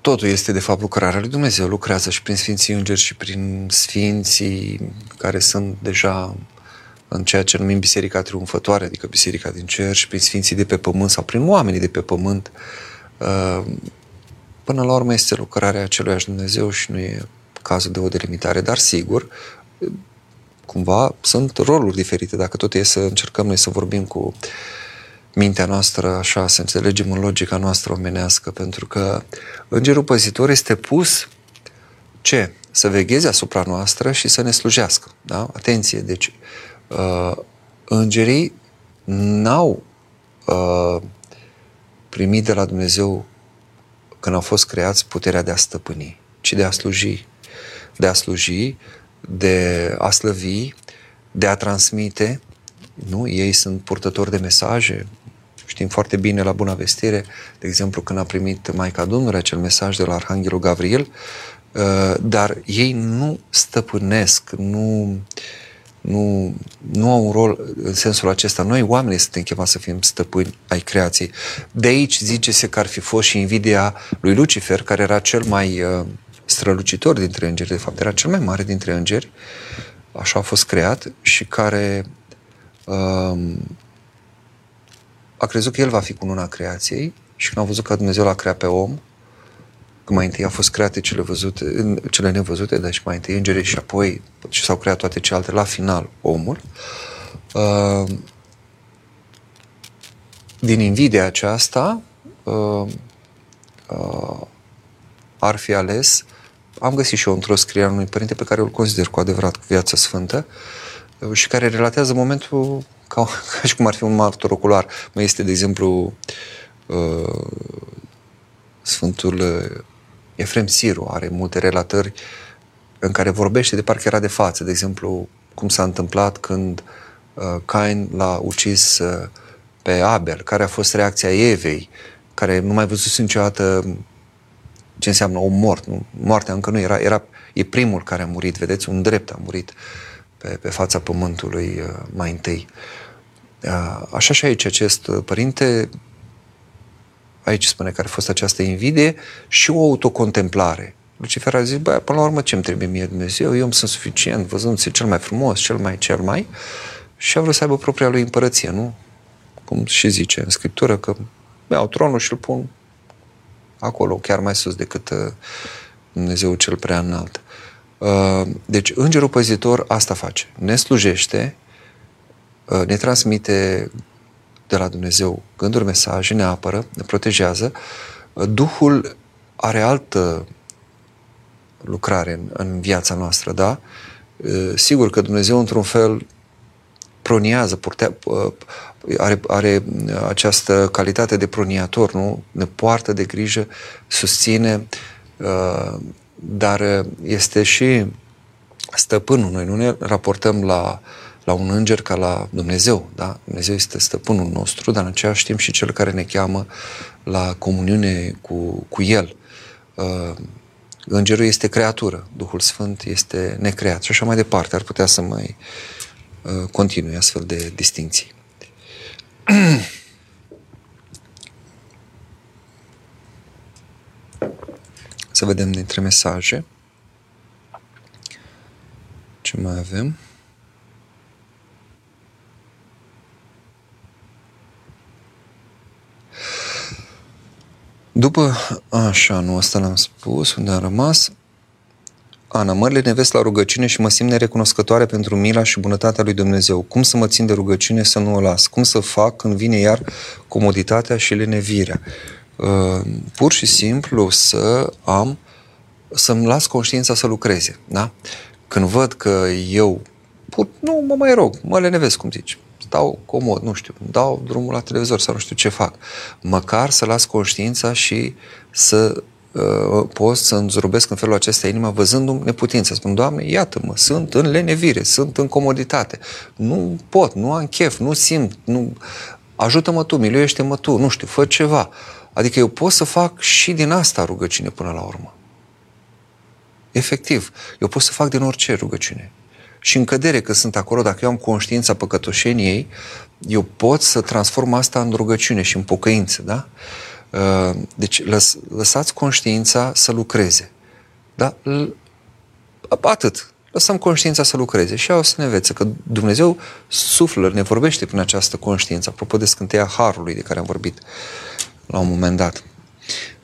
totul este de fapt lucrarea lui Dumnezeu. Lucrează și prin Sfinții Îngeri și prin Sfinții care sunt deja în ceea ce numim Biserica Triumfătoare, adică Biserica din Cer și prin Sfinții de pe Pământ sau prin oamenii de pe Pământ. Um, până la urmă este lucrarea aceluiași Dumnezeu și nu e cazul de o delimitare, dar sigur, cumva sunt roluri diferite. Dacă tot e să încercăm noi să vorbim cu mintea noastră așa, să înțelegem în logica noastră omenească, pentru că Îngerul Păzitor este pus ce? Să vegheze asupra noastră și să ne slujească. Da? Atenție, deci uh, îngerii n-au uh, primit de la Dumnezeu când au fost creați puterea de a stăpâni, ci de a sluji. De a sluji de a slăvi, de a transmite. Nu? Ei sunt purtători de mesaje. Știm foarte bine la Bună Vestire, de exemplu, când a primit Maica Domnului acel mesaj de la Arhanghelul Gavril, uh, dar ei nu stăpânesc, nu, nu, nu au un rol în sensul acesta. Noi, oamenii, suntem chemați să fim stăpâni ai creației. De aici zice-se că ar fi fost și invidia lui Lucifer, care era cel mai uh, strălucitor dintre îngeri, de fapt era cel mai mare dintre îngeri, așa a fost creat și care um, a crezut că el va fi cu luna creației și când a văzut că Dumnezeu l-a creat pe om, că mai întâi au fost create cele, văzute, cele nevăzute, deci mai întâi îngerii și apoi și s-au creat toate celelalte, la final omul. Uh, din invidia aceasta uh, uh, ar fi ales am găsit și eu într-o scriere a unui părinte pe care îl consider cu adevărat cu viața sfântă uh, și care relatează momentul ca, ca și cum ar fi un martor ocular. Mai este, de exemplu, uh, Sfântul uh, Efrem Siru are multe relatări în care vorbește de parcă era de față. De exemplu, cum s-a întâmplat când Cain l-a ucis pe Abel, care a fost reacția Evei, care nu mai văzuse niciodată ce înseamnă om mort. Nu? Moartea încă nu era, era, e primul care a murit, vedeți, un drept a murit pe, pe fața pământului uh, mai întâi. Uh, așa și aici acest părinte, aici spune că a fost această invidie și o autocontemplare. Lucifer a zis, bă, până la urmă ce-mi trebuie mie Dumnezeu? Eu îmi sunt suficient, văzându-se cel mai frumos, cel mai, cel mai, și a vrut să aibă propria lui împărăție, nu? Cum și zice în Scriptură că iau tronul și îl pun acolo, chiar mai sus decât uh, Dumnezeu cel prea înalt. Uh, deci, îngerul păzitor asta face. Ne slujește, uh, ne transmite de la Dumnezeu gânduri, mesaje, ne apără, ne protejează. Duhul are altă lucrare în, în viața noastră, da? Sigur că Dumnezeu, într-un fel, proniază, purtea, are, are această calitate de proniator, nu? Ne poartă de grijă, susține, uh, dar este și stăpânul. Noi nu ne raportăm la, la un înger ca la Dumnezeu, da? Dumnezeu este stăpânul nostru, dar în același timp și cel care ne cheamă la comuniune cu, cu El. Uh, îngerul este creatură, Duhul Sfânt este necreat și așa mai departe. Ar putea să mai uh, continui astfel de distinții. <clears throat> Să vedem dintre mesaje. Ce mai avem? După, așa, nu, asta l-am spus, unde am rămas. Ana, mă lenevesc la rugăciune și mă simt nerecunoscătoare pentru mila și bunătatea lui Dumnezeu. Cum să mă țin de rugăciune să nu o las? Cum să fac când vine iar comoditatea și lenevirea? Uh, pur și simplu să am, să-mi las conștiința să lucreze. Da? Când văd că eu, pur, nu mă mai rog, mă lenevesc, cum zici, stau comod, nu știu, dau drumul la televizor sau nu știu ce fac. Măcar să las conștiința și să uh, pot să îmi în felul acesta inima văzându-mi neputință. Spun, Doamne, iată-mă, sunt în lenevire, sunt în comoditate. Nu pot, nu am chef, nu simt, nu... ajută-mă Tu, miluiește-mă Tu, nu știu, fă ceva. Adică eu pot să fac și din asta rugăciune până la urmă. Efectiv, eu pot să fac din orice rugăciune. Și în cădere că sunt acolo, dacă eu am conștiința păcătoșeniei, eu pot să transform asta în rugăciune și în pocăință, da? Uh, deci lăs, lăsați conștiința să lucreze. Da? Atât. Lăsăm conștiința să lucreze și ea o să ne învețe că Dumnezeu suflă, ne vorbește prin această conștiință, apropo de scânteia Harului de care am vorbit la un moment dat.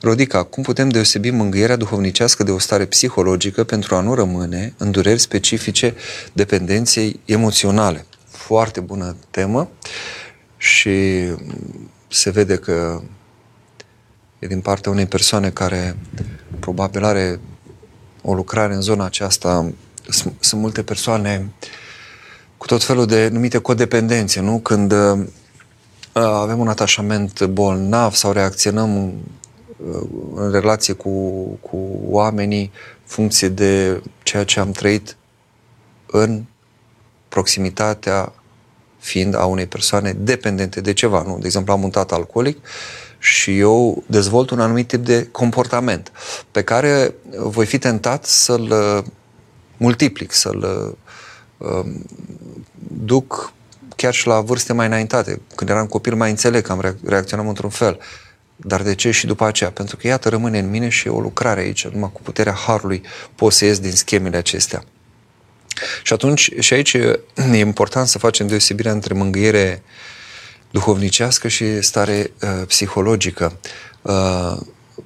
Rodica, cum putem deosebi mângâierea duhovnicească de o stare psihologică pentru a nu rămâne în dureri specifice dependenței emoționale? Foarte bună temă și se vede că e din partea unei persoane care probabil are o lucrare în zona aceasta. Sunt multe persoane cu tot felul de numite codependențe, nu? Când uh, avem un atașament bolnav sau reacționăm în relație cu, cu oamenii, funcție de ceea ce am trăit în proximitatea fiind a unei persoane dependente de ceva. Nu? De exemplu, am un tată alcoolic și eu dezvolt un anumit tip de comportament pe care voi fi tentat să-l uh, multiplic, să-l um, duc chiar și la vârste mai înaintate. Când eram copil mai înțeleg că am reacționat într-un fel. Dar de ce și după aceea? Pentru că, iată, rămâne în mine și e o lucrare aici. Numai cu puterea Harului pot să ies din schemele acestea. Și atunci, și aici e important să facem deosebirea între mângâiere duhovnicească și stare uh, psihologică. Uh,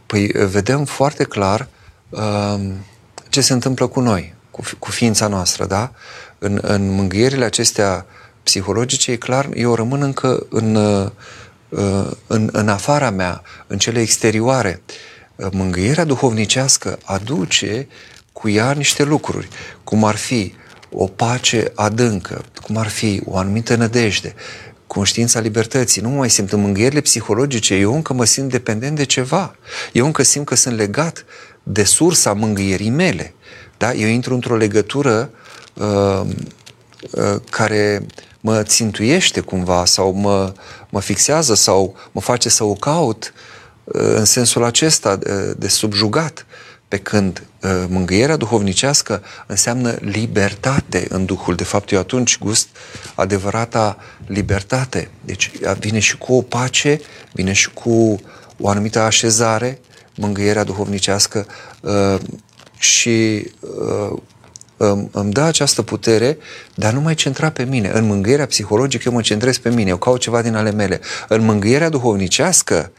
păi vedem foarte clar uh, ce se întâmplă cu noi, cu, cu ființa noastră, da? În, în mângâierile acestea psihologice, e clar, eu rămân încă în, uh, Uh, în, în afara mea, în cele exterioare. Uh, mângâierea duhovnicească aduce cu ea niște lucruri, cum ar fi o pace adâncă, cum ar fi o anumită nădejde, conștiința libertății. Nu mai simt în mângâierile psihologice, eu încă mă simt dependent de ceva. Eu încă simt că sunt legat de sursa mângâierii mele. Da? Eu intru într-o legătură uh, uh, care mă țintuiește cumva sau mă, mă fixează sau mă face să o caut uh, în sensul acesta de, de subjugat. Pe când uh, mângâierea duhovnicească înseamnă libertate în Duhul. De fapt, eu atunci gust adevărata libertate. Deci vine și cu o pace, vine și cu o anumită așezare, mângâierea duhovnicească uh, și îmi dă această putere de a nu mai centra pe mine. În mângâierea psihologică eu mă centrez pe mine, eu caut ceva din ale mele. În mângâierea duhovnicească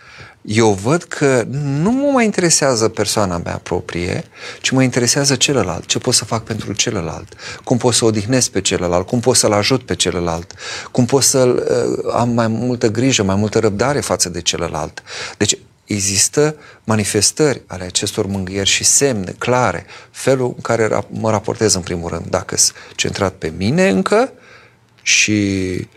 eu văd că nu mă mai interesează persoana mea proprie, ci mă interesează celălalt, ce pot să fac pentru celălalt, cum pot să odihnesc pe celălalt, cum pot să-l ajut pe celălalt, cum pot să uh, am mai multă grijă, mai multă răbdare față de celălalt. Deci există manifestări ale acestor mângâieri și semne clare, felul în care mă raportez în primul rând, dacă sunt centrat pe mine încă și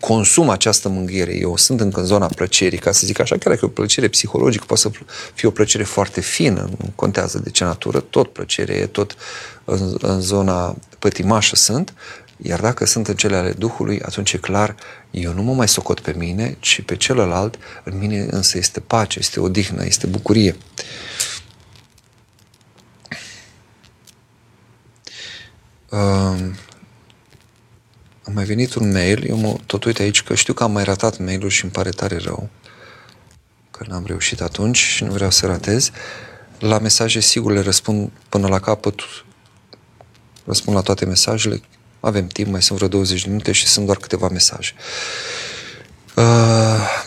consum această mângâiere. Eu sunt încă în zona plăcerii, ca să zic așa, chiar dacă e o plăcere psihologică, poate să fie o plăcere foarte fină, nu contează de ce natură, tot plăcere e, tot în, în zona pătimașă sunt, iar dacă sunt în cele ale Duhului, atunci e clar, eu nu mă mai socot pe mine, ci pe celălalt, în mine însă este pace, este odihnă, este bucurie. Uh, a mai venit un mail, eu mă tot uit aici că știu că am mai ratat mail-ul și îmi pare tare rău că n-am reușit atunci și nu vreau să ratez. La mesaje, sigur, le răspund până la capăt, răspund la toate mesajele, avem timp, mai sunt vreo 20 de minute și sunt doar câteva mesaje. Uh,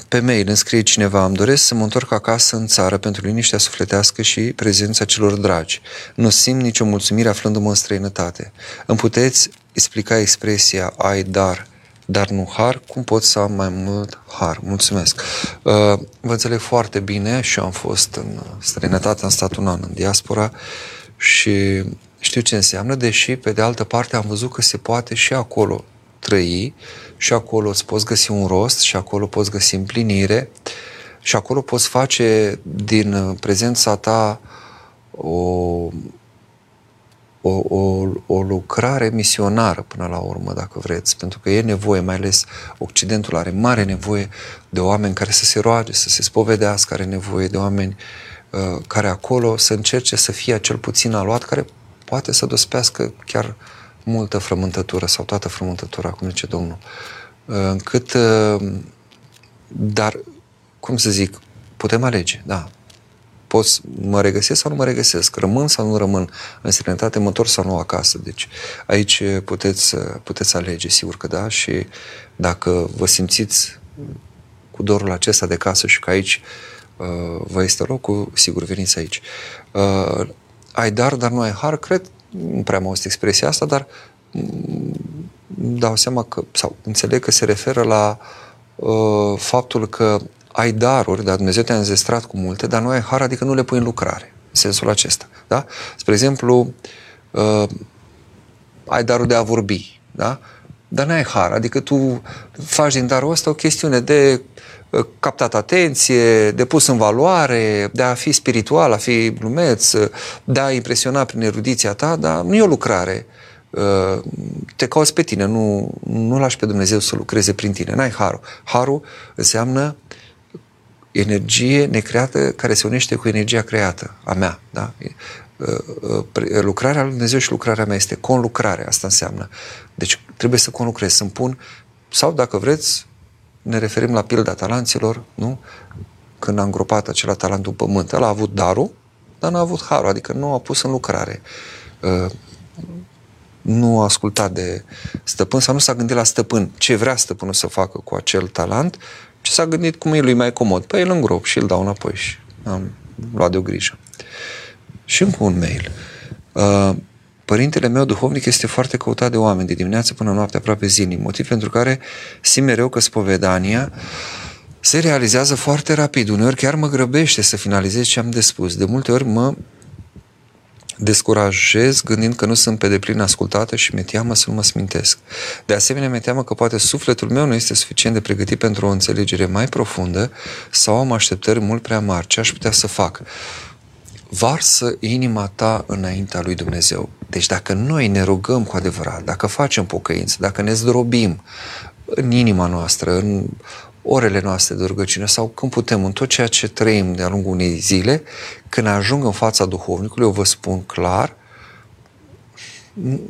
pe mail îmi scrie cineva, îmi doresc să mă întorc acasă în țară pentru liniștea sufletească și prezența celor dragi. Nu simt nicio mulțumire aflându-mă în străinătate. Îmi puteți explica expresia ai dar, dar nu har? Cum pot să am mai mult har? Mulțumesc! Uh, vă înțeleg foarte bine și eu am fost în străinătate, am stat un an în diaspora și știu ce înseamnă, deși pe de altă parte am văzut că se poate și acolo trăi și acolo îți poți găsi un rost și acolo poți găsi împlinire și acolo poți face din prezența ta o, o, o, o lucrare misionară până la urmă, dacă vreți, pentru că e nevoie, mai ales Occidentul are mare nevoie de oameni care să se roage, să se spovedească, are nevoie de oameni uh, care acolo să încerce să fie cel puțin aluat, care poate să dospească chiar multă frământătură sau toată frământătura, cum zice Domnul. Uh, încât, uh, dar, cum să zic, putem alege, da, pot mă regăsesc sau nu mă regăsesc, rămân sau nu rămân în serenătate, mă întorc sau nu acasă. Deci aici puteți, puteți alege, sigur că da, și dacă vă simțiți cu dorul acesta de casă și că aici uh, vă este locul, sigur, veniți aici. Uh, ai dar, dar nu ai har, cred, nu prea am auzit expresia asta, dar mm, dau seama că, sau înțeleg că se referă la uh, faptul că ai daruri, dar Dumnezeu te-a înzestrat cu multe, dar nu ai har, adică nu le pui în lucrare. În sensul acesta. Da? Spre exemplu, uh, ai darul de a vorbi, da? dar nu ai har, adică tu faci din darul ăsta o chestiune de uh, captat atenție, de pus în valoare, de a fi spiritual, a fi glumeț, de a impresiona prin erudiția ta, dar nu e o lucrare. Uh, te cauți pe tine, nu, nu lași pe Dumnezeu să lucreze prin tine, n-ai harul. Harul înseamnă energie necreată care se unește cu energia creată, a mea. Da? Lucrarea lui Dumnezeu și lucrarea mea este conlucrare, asta înseamnă. Deci trebuie să conlucrez, să-mi pun, sau dacă vreți, ne referim la pilda talanților, nu? Când a îngropat acela talentul pământ, el a avut darul, dar n-a avut harul, adică nu a pus în lucrare. Nu a ascultat de stăpân sau nu s-a gândit la stăpân ce vrea stăpânul să facă cu acel talent și s-a gândit cum e lui mai comod. Păi îl îngrop și îl dau înapoi și am luat de o grijă. Și încă un mail. Uh, părintele meu duhovnic este foarte căutat de oameni de dimineață până noapte, aproape zilnic, motiv pentru care simt mereu că spovedania se realizează foarte rapid. Uneori chiar mă grăbește să finalizez ce am de spus. De multe ori mă descurajez gândind că nu sunt pe deplin ascultată și mi-e teamă să nu mă smintesc. De asemenea, mi-e teamă că poate sufletul meu nu este suficient de pregătit pentru o înțelegere mai profundă sau am așteptări mult prea mari. Ce aș putea să fac? Varsă inima ta înaintea lui Dumnezeu. Deci dacă noi ne rugăm cu adevărat, dacă facem pocăință, dacă ne zdrobim în inima noastră, în orele noastre de rugăciune sau când putem, în tot ceea ce trăim de-a lungul unei zile, când ajung în fața duhovnicului, eu vă spun clar,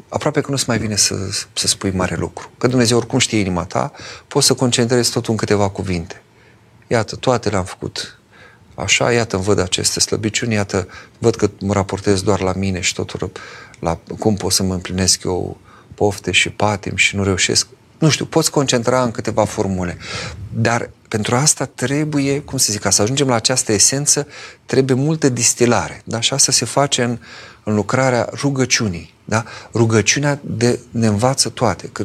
aproape că nu-ți mai vine să, să spui mare lucru. Că Dumnezeu oricum știe inima ta, poți să concentrezi totul în câteva cuvinte. Iată, toate le-am făcut așa, iată, îmi văd aceste slăbiciuni, iată, văd că mă raportez doar la mine și totul la cum pot să mă împlinesc eu pofte și patim și nu reușesc nu știu, poți concentra în câteva formule. Dar pentru asta trebuie, cum să zic, ca să ajungem la această esență, trebuie multă distilare. Da? Și asta se face în, în lucrarea rugăciunii. Da? Rugăciunea de, ne învață toate. Că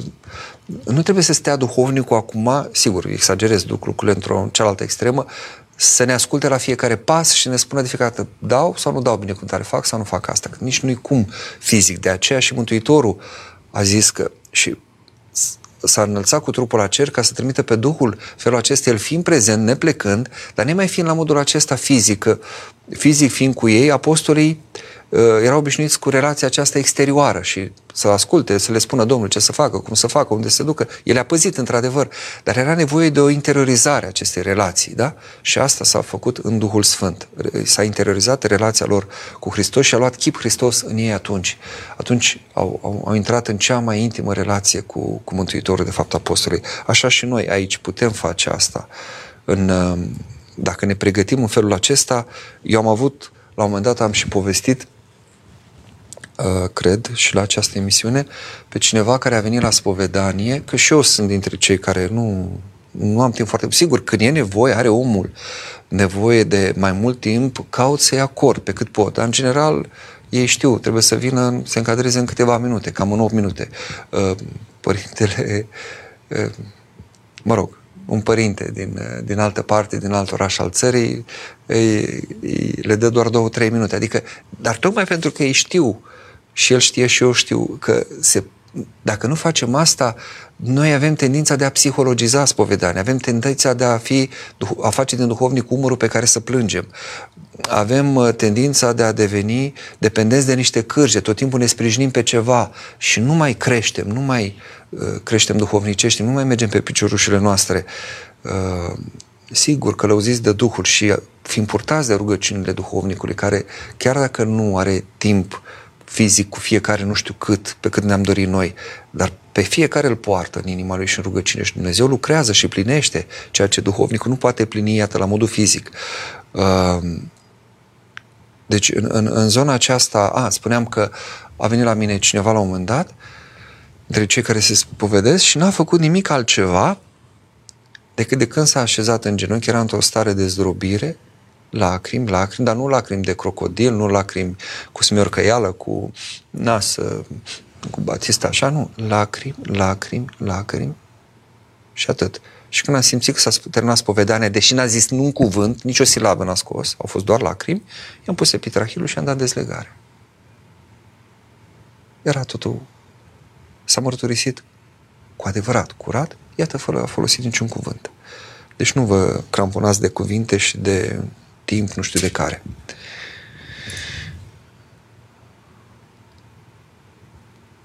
nu trebuie să stea duhovnicul acum, sigur, exagerez lucrurile într-o cealaltă extremă, să ne asculte la fiecare pas și ne spună de fiecare dată dau sau nu dau binecuvântare, fac sau nu fac asta. Că nici nu-i cum fizic. De aceea și Mântuitorul a zis că și s-a înălțat cu trupul la cer ca să trimite pe Duhul felul acesta, el fiind prezent, neplecând, dar nemai fiind la modul acesta fizic, fizic fiind cu ei, apostolii uh, erau obișnuiți cu relația aceasta exterioară și să asculte, să le spună Domnul ce să facă, cum să facă, unde să ducă. El a păzit, într-adevăr, dar era nevoie de o interiorizare a acestei relații, da? Și asta s-a făcut în Duhul Sfânt. S-a interiorizat relația lor cu Hristos și a luat chip Hristos în ei atunci. Atunci au, au, au intrat în cea mai intimă relație cu, cu Mântuitorul, de fapt, apostolului. Așa și noi aici putem face asta. În, dacă ne pregătim în felul acesta, eu am avut, la un moment dat am și povestit, Uh, cred, și la această emisiune, pe cineva care a venit la spovedanie, că și eu sunt dintre cei care nu, nu am timp foarte... Sigur, când e nevoie, are omul nevoie de mai mult timp, caut să-i acord pe cât pot. Dar, în general, ei știu, trebuie să vină, să încadreze în câteva minute, cam în 8 minute. Uh, părintele, uh, mă rog, un părinte din, din altă parte, din alt oraș al țării, îi, îi, le dă doar două, trei minute. Adică, dar tocmai pentru că ei știu și el știe și eu știu că se dacă nu facem asta, noi avem tendința de a psihologiza spovedania, avem tendința de a, fi, a face din duhovnic umărul pe care să plângem. Avem uh, tendința de a deveni dependenți de niște cârje, tot timpul ne sprijinim pe ceva și nu mai creștem, nu mai uh, creștem duhovnicești, nu mai mergem pe piciorușile noastre. Uh, sigur, călăuziți de Duhul și fiind purtați de rugăciunile duhovnicului, care chiar dacă nu are timp fizic cu fiecare nu știu cât, pe cât ne-am dorit noi, dar pe fiecare îl poartă în inima lui și în rugăciune și Dumnezeu lucrează și plinește ceea ce duhovnicul nu poate plini, iată, la modul fizic. Um, deci, în, în, în zona aceasta, a, spuneam că a venit la mine cineva la un moment dat, între cei care se spovedesc și n-a făcut nimic altceva decât de când s-a așezat în genunchi, era într-o stare de zdrobire, lacrimi, lacrimi, dar nu lacrimi de crocodil, nu lacrimi cu smiorcăială, cu nasă, cu batista, așa, nu. Lacrimi, lacrimi, lacrimi și atât. Și când am simțit că s-a terminat spovedania, deși n-a zis nu un cuvânt, nici o silabă n-a scos, au fost doar lacrimi, i-am pus epitrahilul și am dat dezlegare. Era totul, s-a mărturisit cu adevărat, curat, iată, fără a folosit niciun cuvânt. Deci nu vă cramponați de cuvinte și de timp, nu știu de care.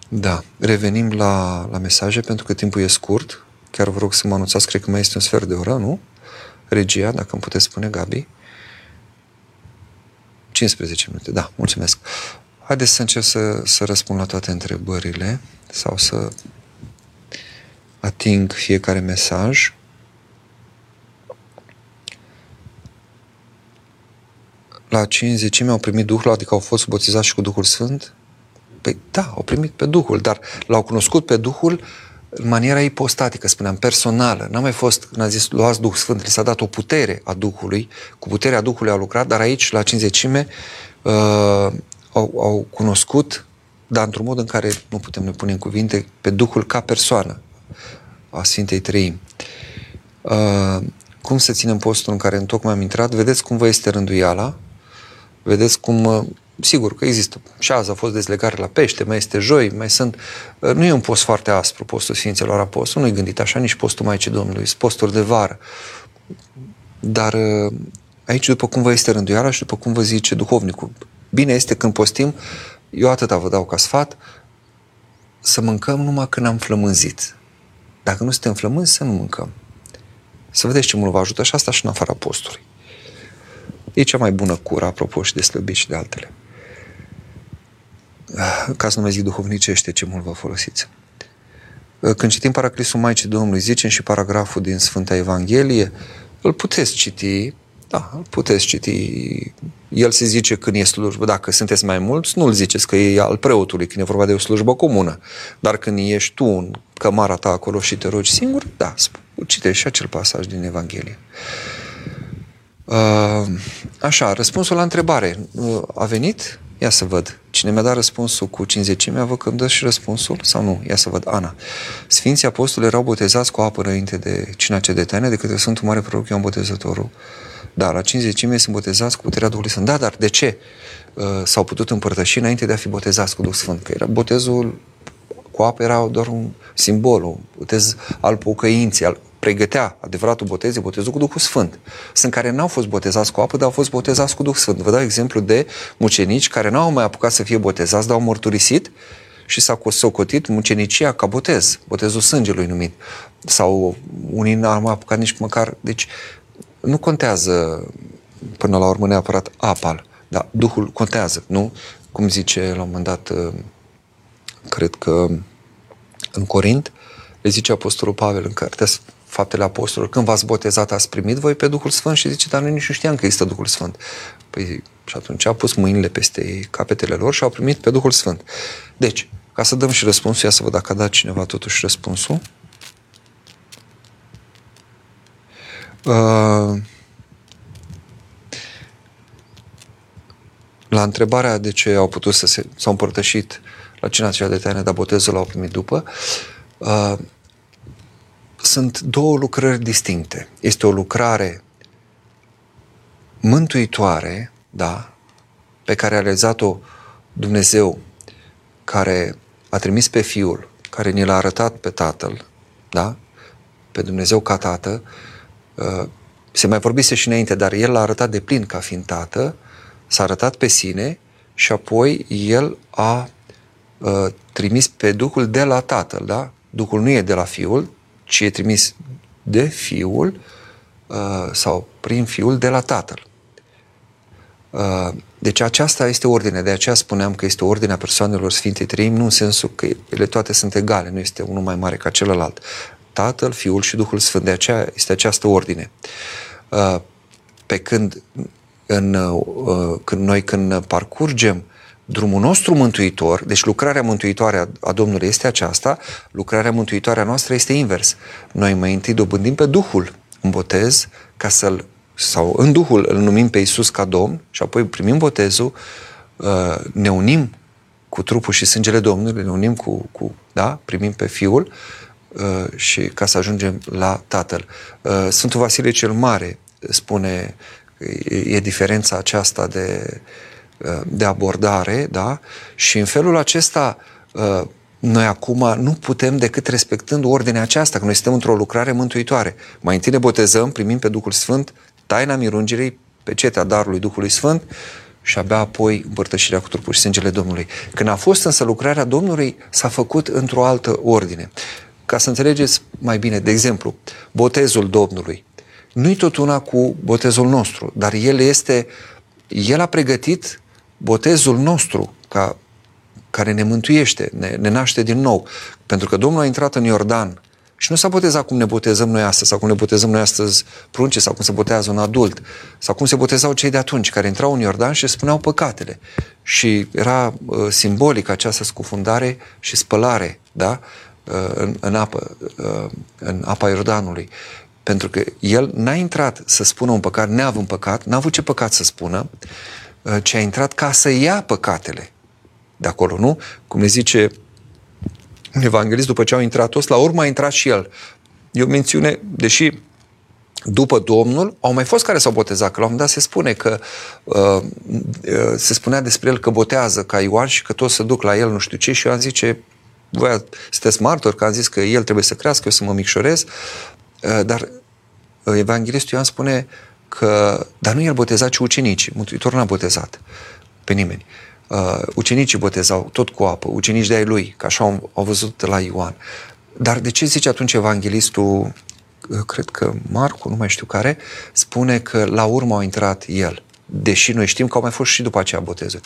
Da, revenim la, la mesaje pentru că timpul e scurt. Chiar vă rog să mă anunțați, cred că mai este un sfert de oră, nu? Regia, dacă îmi puteți spune, Gabi. 15 minute, da, mulțumesc. Haideți să încerc să, să răspund la toate întrebările sau să ating fiecare mesaj. La cinzecime au primit Duhul, adică au fost botezați și cu Duhul Sfânt? Păi da, au primit pe Duhul, dar l-au cunoscut pe Duhul în maniera ipostatică, spuneam, personală. N-a mai fost, când a zis, luați Duh Sfânt, li s-a dat o putere a Duhului, cu puterea Duhului au lucrat, dar aici, la cinzecime, uh, au, au cunoscut, dar într-un mod în care nu putem ne pune în cuvinte, pe Duhul ca persoană a Sfintei Trăim. Uh, cum să ținem postul în care întocmai am intrat? Vedeți cum vă este rânduiala, Vedeți cum, uh, sigur că există. Și azi a fost dezlegare la pește, mai este joi, mai sunt... Uh, nu e un post foarte aspru, postul Sfinților Apostol, nu-i gândit așa, nici postul Maicii Domnului, sunt posturi de vară. Dar uh, aici, după cum vă este rânduiala și după cum vă zice duhovnicul, bine este când postim, eu atâta vă dau ca sfat, să mâncăm numai când am flămânzit. Dacă nu suntem flămânzi, să nu mâncăm. Să vedeți ce mult vă ajută și asta și în afara postului. E cea mai bună cură, apropo, și de slăbit și de altele. Ca să nu mai zic duhovnicește, ce mult vă folosiți. Când citim Paraclisul Maicii Domnului, zicem și paragraful din Sfânta Evanghelie, îl puteți citi, da, îl puteți citi. El se zice când e slujbă, dacă sunteți mai mulți, nu-l ziceți că e al preotului, când e vorba de o slujbă comună. Dar când ești tu în cămara ta acolo și te rogi singur, da, citești și acel pasaj din Evanghelie. Uh, așa, răspunsul la întrebare uh, a venit? Ia să văd. Cine mi-a dat răspunsul cu cinzecimea, vă că îmi dă și răspunsul sau nu? Ia să văd. Ana. Sfinții apostoli erau botezați cu apă înainte de cina cedeteană de către Sfântul Mare Proroc Ioan Botezătorul. Da, la cinzecime sunt botezați cu puterea Duhului Sfânt. Da, dar de ce uh, s-au putut împărtăși înainte de a fi botezați cu Duh Sfânt? Că era botezul cu apă era doar un simbol, un botez al pocăinței, al pregătea adevăratul botez, e botezul cu Duhul Sfânt. Sunt care n-au fost botezați cu apă, dar au fost botezați cu Duh Sfânt. Vă dau exemplu de mucenici care n-au mai apucat să fie botezați, dar au mărturisit și s-a socotit mucenicia ca botez, botezul sângelui numit. Sau unii n-au mai apucat nici măcar... Deci nu contează până la urmă neapărat apa, dar Duhul contează, nu? Cum zice la un moment dat, cred că în Corint, le zice Apostolul Pavel în cartea Faptele Apostolilor, când v-ați botezat, ați primit voi pe Duhul Sfânt și zice, dar noi nici nu știam că există Duhul Sfânt. Păi și atunci a pus mâinile peste capetele lor și au primit pe Duhul Sfânt. Deci, ca să dăm și răspunsul, ia să văd dacă a dat cineva totuși răspunsul. Uh, la întrebarea de ce au putut să se, s-au împărtășit la cina aceea de taină, dar botezul l-au primit după, uh, sunt două lucrări distincte. Este o lucrare mântuitoare, da, pe care a realizat-o Dumnezeu, care a trimis pe Fiul care ni l-a arătat pe Tatăl, da? pe Dumnezeu ca Tată, uh, se mai vorbise și înainte, dar El l-a arătat de plin ca fiind Tată, s-a arătat pe sine și apoi El a uh, trimis pe Duhul de la Tatăl, da? Duhul nu e de la Fiul, ci e trimis de Fiul uh, sau prin Fiul de la Tatăl. Uh, deci aceasta este ordine, de aceea spuneam că este ordinea persoanelor Sfintei Trăim, nu în sensul că ele toate sunt egale, nu este unul mai mare ca celălalt. Tatăl, Fiul și Duhul Sfânt, de aceea este această ordine. Uh, pe când, în, când noi când parcurgem drumul nostru mântuitor, deci lucrarea mântuitoare a Domnului este aceasta, lucrarea mântuitoare a noastră este invers. Noi mai întâi dobândim pe Duhul în botez ca să-l sau în Duhul îl numim pe Isus ca Domn și apoi primim botezul, uh, ne unim cu trupul și sângele Domnului, ne unim cu, cu da, primim pe Fiul uh, și ca să ajungem la Tatăl. Uh, Sfântul Vasile cel Mare spune e diferența aceasta de, de abordare, da? Și în felul acesta noi acum nu putem decât respectând ordinea aceasta, că noi suntem într-o lucrare mântuitoare. Mai întâi ne botezăm, primim pe Duhul Sfânt, taina mirungirii, cetea darului Duhului Sfânt și abia apoi împărtășirea cu trupul și sângele Domnului. Când a fost însă lucrarea Domnului, s-a făcut într-o altă ordine. Ca să înțelegeți mai bine, de exemplu, botezul Domnului. Nu-i tot una cu botezul nostru, dar el este, el a pregătit botezul nostru ca care ne mântuiește, ne, ne naște din nou. Pentru că Domnul a intrat în Iordan și nu s-a botezat cum ne botezăm noi astăzi, sau cum ne botezăm noi astăzi prunce, sau cum se botează un adult, sau cum se botezau cei de atunci, care intrau în Iordan și spuneau păcatele. Și era uh, simbolic această scufundare și spălare, da? Uh, în, în apă, uh, în apa Iordanului. Pentru că el n-a intrat să spună un păcat neavând păcat, n-a avut ce păcat să spună, uh, ci a intrat ca să ia păcatele de acolo, nu? Cum ne zice un evanghelist, după ce au intrat toți, la urmă a intrat și el. E o mențiune, deși după Domnul, au mai fost care s-au botezat, că la un moment dat se spune că uh, uh, se spunea despre el că botează ca Ioan și că toți se duc la el nu știu ce și eu am zice, voi sunteți martori că am zis că el trebuie să crească, eu să mă micșorez, uh, dar uh, evanghelistul Ioan spune că, dar nu el boteza, ci ucenicii. Mântuitorul n-a botezat pe nimeni. Uh, uh, ucenicii botezau tot cu apă, ucenici de ai lui, că așa au, au văzut la Ioan. Dar de ce zice atunci evanghelistul, uh, cred că Marcu, nu mai știu care, spune că la urmă a intrat el, deși noi știm că au mai fost și după aceea botezuri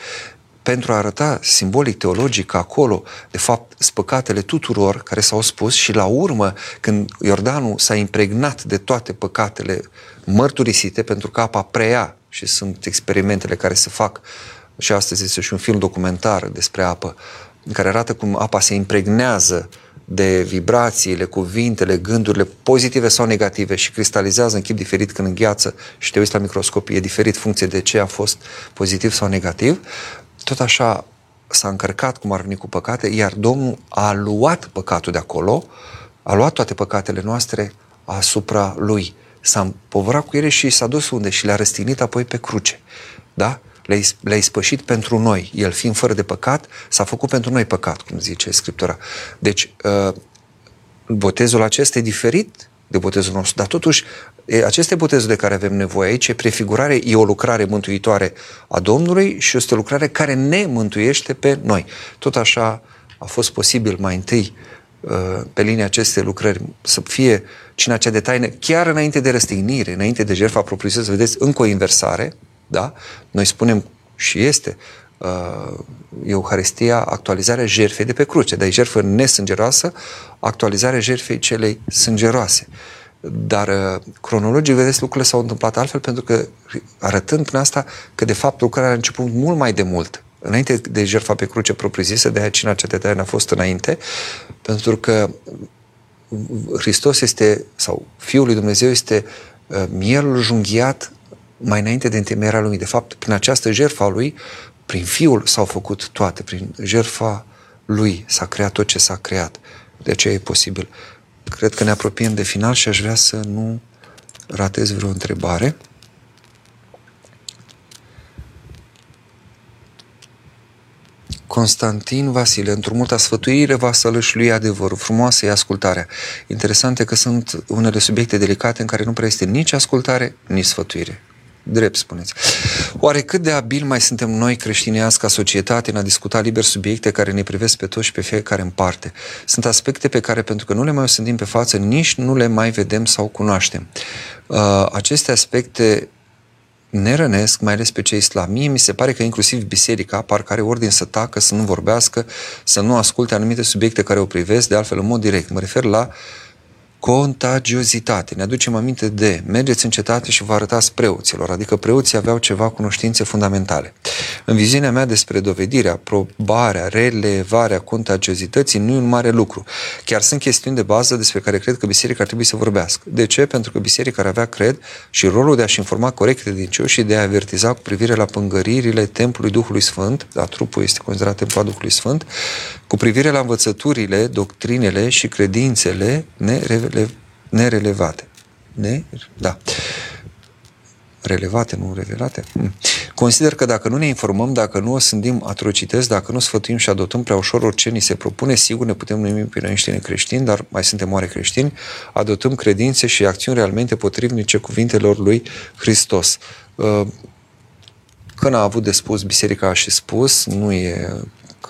pentru a arăta simbolic, teologic, că acolo, de fapt, spăcatele tuturor care s-au spus și la urmă, când Iordanul s-a impregnat de toate păcatele mărturisite, pentru că apa preia și sunt experimentele care se fac. Și astăzi este și un film documentar despre apă, în care arată cum apa se impregnează de vibrațiile, cuvintele, gândurile pozitive sau negative și cristalizează în chip diferit când îngheață. Și te uiți la microscopie, e diferit funcție de ce a fost pozitiv sau negativ, tot așa s-a încărcat cum ar veni cu păcate, iar Domnul a luat păcatul de acolo, a luat toate păcatele noastre asupra Lui. S-a împovărat cu ele și s-a dus unde? Și le-a răstignit apoi pe cruce. Da? le-ai, le spășit pentru noi. El fiind fără de păcat, s-a făcut pentru noi păcat, cum zice Scriptura. Deci, uh, botezul acesta e diferit de botezul nostru, dar totuși aceste botezul de care avem nevoie aici, e prefigurare, e o lucrare mântuitoare a Domnului și este o lucrare care ne mântuiește pe noi. Tot așa a fost posibil mai întâi uh, pe linia acestei lucrări să fie cina cea de taină chiar înainte de răstignire, înainte de jertfa propriu-zisă, vedeți, încă o inversare, da? Noi spunem și este uh, Euharistia actualizarea jertfei de pe cruce, dar e jertfă nesângeroasă, actualizarea jertfei celei sângeroase. Dar uh, cronologic, vedeți, lucrurile s-au întâmplat altfel pentru că arătând prin asta că de fapt lucrarea a început mult mai de mult înainte de jertfa pe cruce propriu-zisă, de aia cina cea a fost înainte, pentru că Hristos este, sau Fiul lui Dumnezeu este uh, mielul junghiat mai înainte de întemeierea lumii. De fapt, prin această jertfa lui, prin Fiul s-au făcut toate, prin jertfa lui s-a creat tot ce s-a creat. De aceea e posibil. Cred că ne apropiem de final și aș vrea să nu ratez vreo întrebare. Constantin Vasile, într-o multă sfătuire va sălășlui adevărul. Frumoasă e ascultarea. Interesant e că sunt unele subiecte delicate în care nu prea este nici ascultare, nici sfătuire. Drept, spuneți. Oare cât de abil mai suntem noi creștinească ca societate în a discuta liber subiecte care ne privesc pe toți și pe fiecare în parte? Sunt aspecte pe care, pentru că nu le mai osândim pe față, nici nu le mai vedem sau cunoaștem. Uh, aceste aspecte ne rănesc, mai ales pe cei slabi. Mie mi se pare că inclusiv biserica parcă are ordin să tacă, să nu vorbească, să nu asculte anumite subiecte care o privesc, de altfel în mod direct. Mă refer la uh, contagiozitate. Ne aducem aminte de mergeți în cetate și vă arătați preoților, adică preoții aveau ceva cunoștințe fundamentale. În viziunea mea despre dovedirea, probarea, relevarea contagiozității nu e un mare lucru. Chiar sunt chestiuni de bază despre care cred că biserica ar trebui să vorbească. De ce? Pentru că biserica ar avea, cred, și rolul de a-și informa corect credincioși și de a avertiza cu privire la pângăririle templului Duhului Sfânt, da, trupul este considerat templul Duhului Sfânt, cu privire la învățăturile, doctrinele și credințele nerele, nerelevate. Ne? Da. Relevate, nu revelate? Hmm. Consider că dacă nu ne informăm, dacă nu osândim atrocități, dacă nu sfătuim și adoptăm prea ușor orice ni se propune, sigur ne putem numi pe noi înștine creștini, dar mai suntem oare creștini, adoptăm credințe și acțiuni realmente potrivnice cuvintelor lui Hristos. Uh, când a avut de spus, biserica a și spus, nu e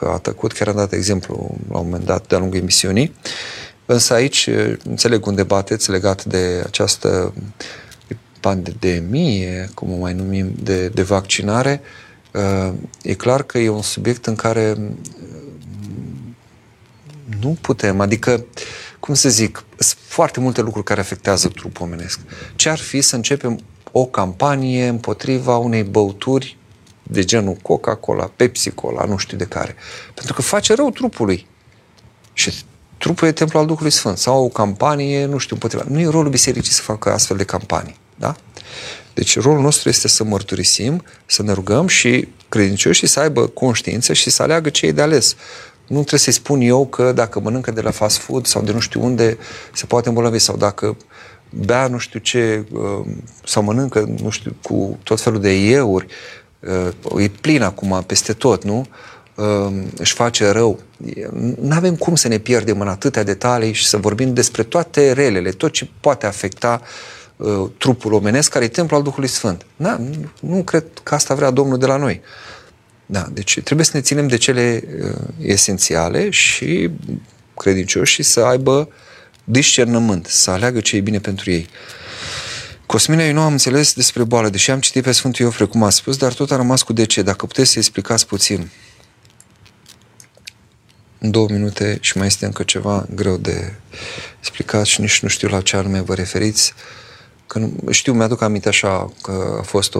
că a tăcut, chiar am dat exemplu la un moment dat de-a lungul emisiunii, însă aici înțeleg unde bateți legat de această pandemie, cum o mai numim, de, de vaccinare, e clar că e un subiect în care nu putem, adică, cum să zic, sunt foarte multe lucruri care afectează trupul omenesc. Ce ar fi să începem o campanie împotriva unei băuturi de genul Coca-Cola, Pepsi-Cola, nu știu de care. Pentru că face rău trupului. Și trupul e templul al Duhului Sfânt. Sau o campanie, nu știu, împotriva. Nu e rolul bisericii să facă astfel de campanii. Da? Deci rolul nostru este să mărturisim, să ne rugăm și credincioșii să aibă conștiință și să aleagă ce e de ales. Nu trebuie să-i spun eu că dacă mănâncă de la fast food sau de nu știu unde se poate îmbolnăvi sau dacă bea nu știu ce uh, sau mănâncă nu știu cu tot felul de ieuri Uh, e plin acum peste tot, nu? Uh, își face rău. Nu avem cum să ne pierdem în atâtea detalii și să vorbim despre toate relele, tot ce poate afecta uh, trupul omenesc, care e templul al Duhului Sfânt. Da, nu, nu cred că asta vrea Domnul de la noi. Da, deci trebuie să ne ținem de cele uh, esențiale și credincioși să aibă discernământ, să aleagă ce e bine pentru ei. Uh, Cosmina, eu nu am înțeles despre boală, deși am citit pe Sfântul Iofre, cum a spus, dar tot a rămas cu de ce. Dacă puteți să explicați puțin. În două minute și mai este încă ceva greu de explicat și nici nu știu la ce anume vă referiți. Că știu, mi-aduc aminte așa că a fost o,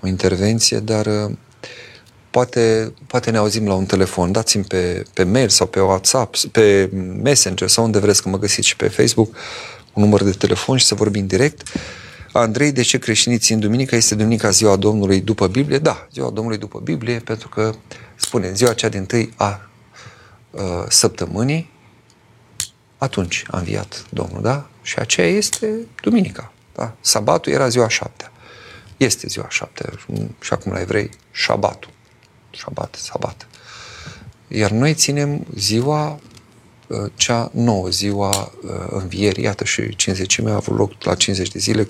o intervenție, dar uh, poate, poate ne auzim la un telefon. Dați-mi pe, pe mail sau pe WhatsApp, pe Messenger sau unde vreți că mă găsiți și pe Facebook un număr de telefon și să vorbim direct. Andrei, de ce creștinii țin duminica? Este duminica ziua Domnului după Biblie? Da, ziua Domnului după Biblie, pentru că spune ziua cea din tâi a, a săptămânii, atunci a înviat Domnul, da? Și aceea este duminica. Da? Sabatul era ziua șaptea. Este ziua șaptea. Și acum la evrei, șabatul. Șabat, sabat. Iar noi ținem ziua cea nouă, ziua învierii, iată și 50 a avut loc la 50 de zile,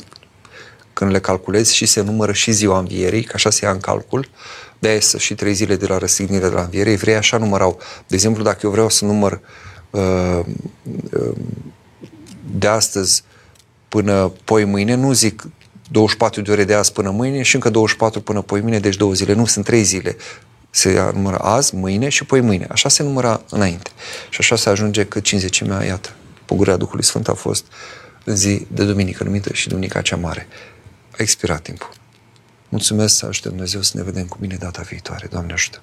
când le calculezi și se numără și ziua învierii, că așa se ia în calcul, de aia și trei zile de la răstignire de la înviere, evrei așa numărau. De exemplu, dacă eu vreau să număr uh, uh, de astăzi până poi mâine, nu zic 24 de ore de azi până mâine și încă 24 până poi mâine, deci două zile. Nu, sunt trei zile. Se numără azi, mâine și poi mâine. Așa se număra înainte. Și așa se ajunge că cinzecimea, iată, Pogurarea Duhului Sfânt a fost în zi de duminică numită și Duminica cea Mare a expirat timpul. Mulțumesc să ajute Dumnezeu să ne vedem cu bine data viitoare. Doamne ajută!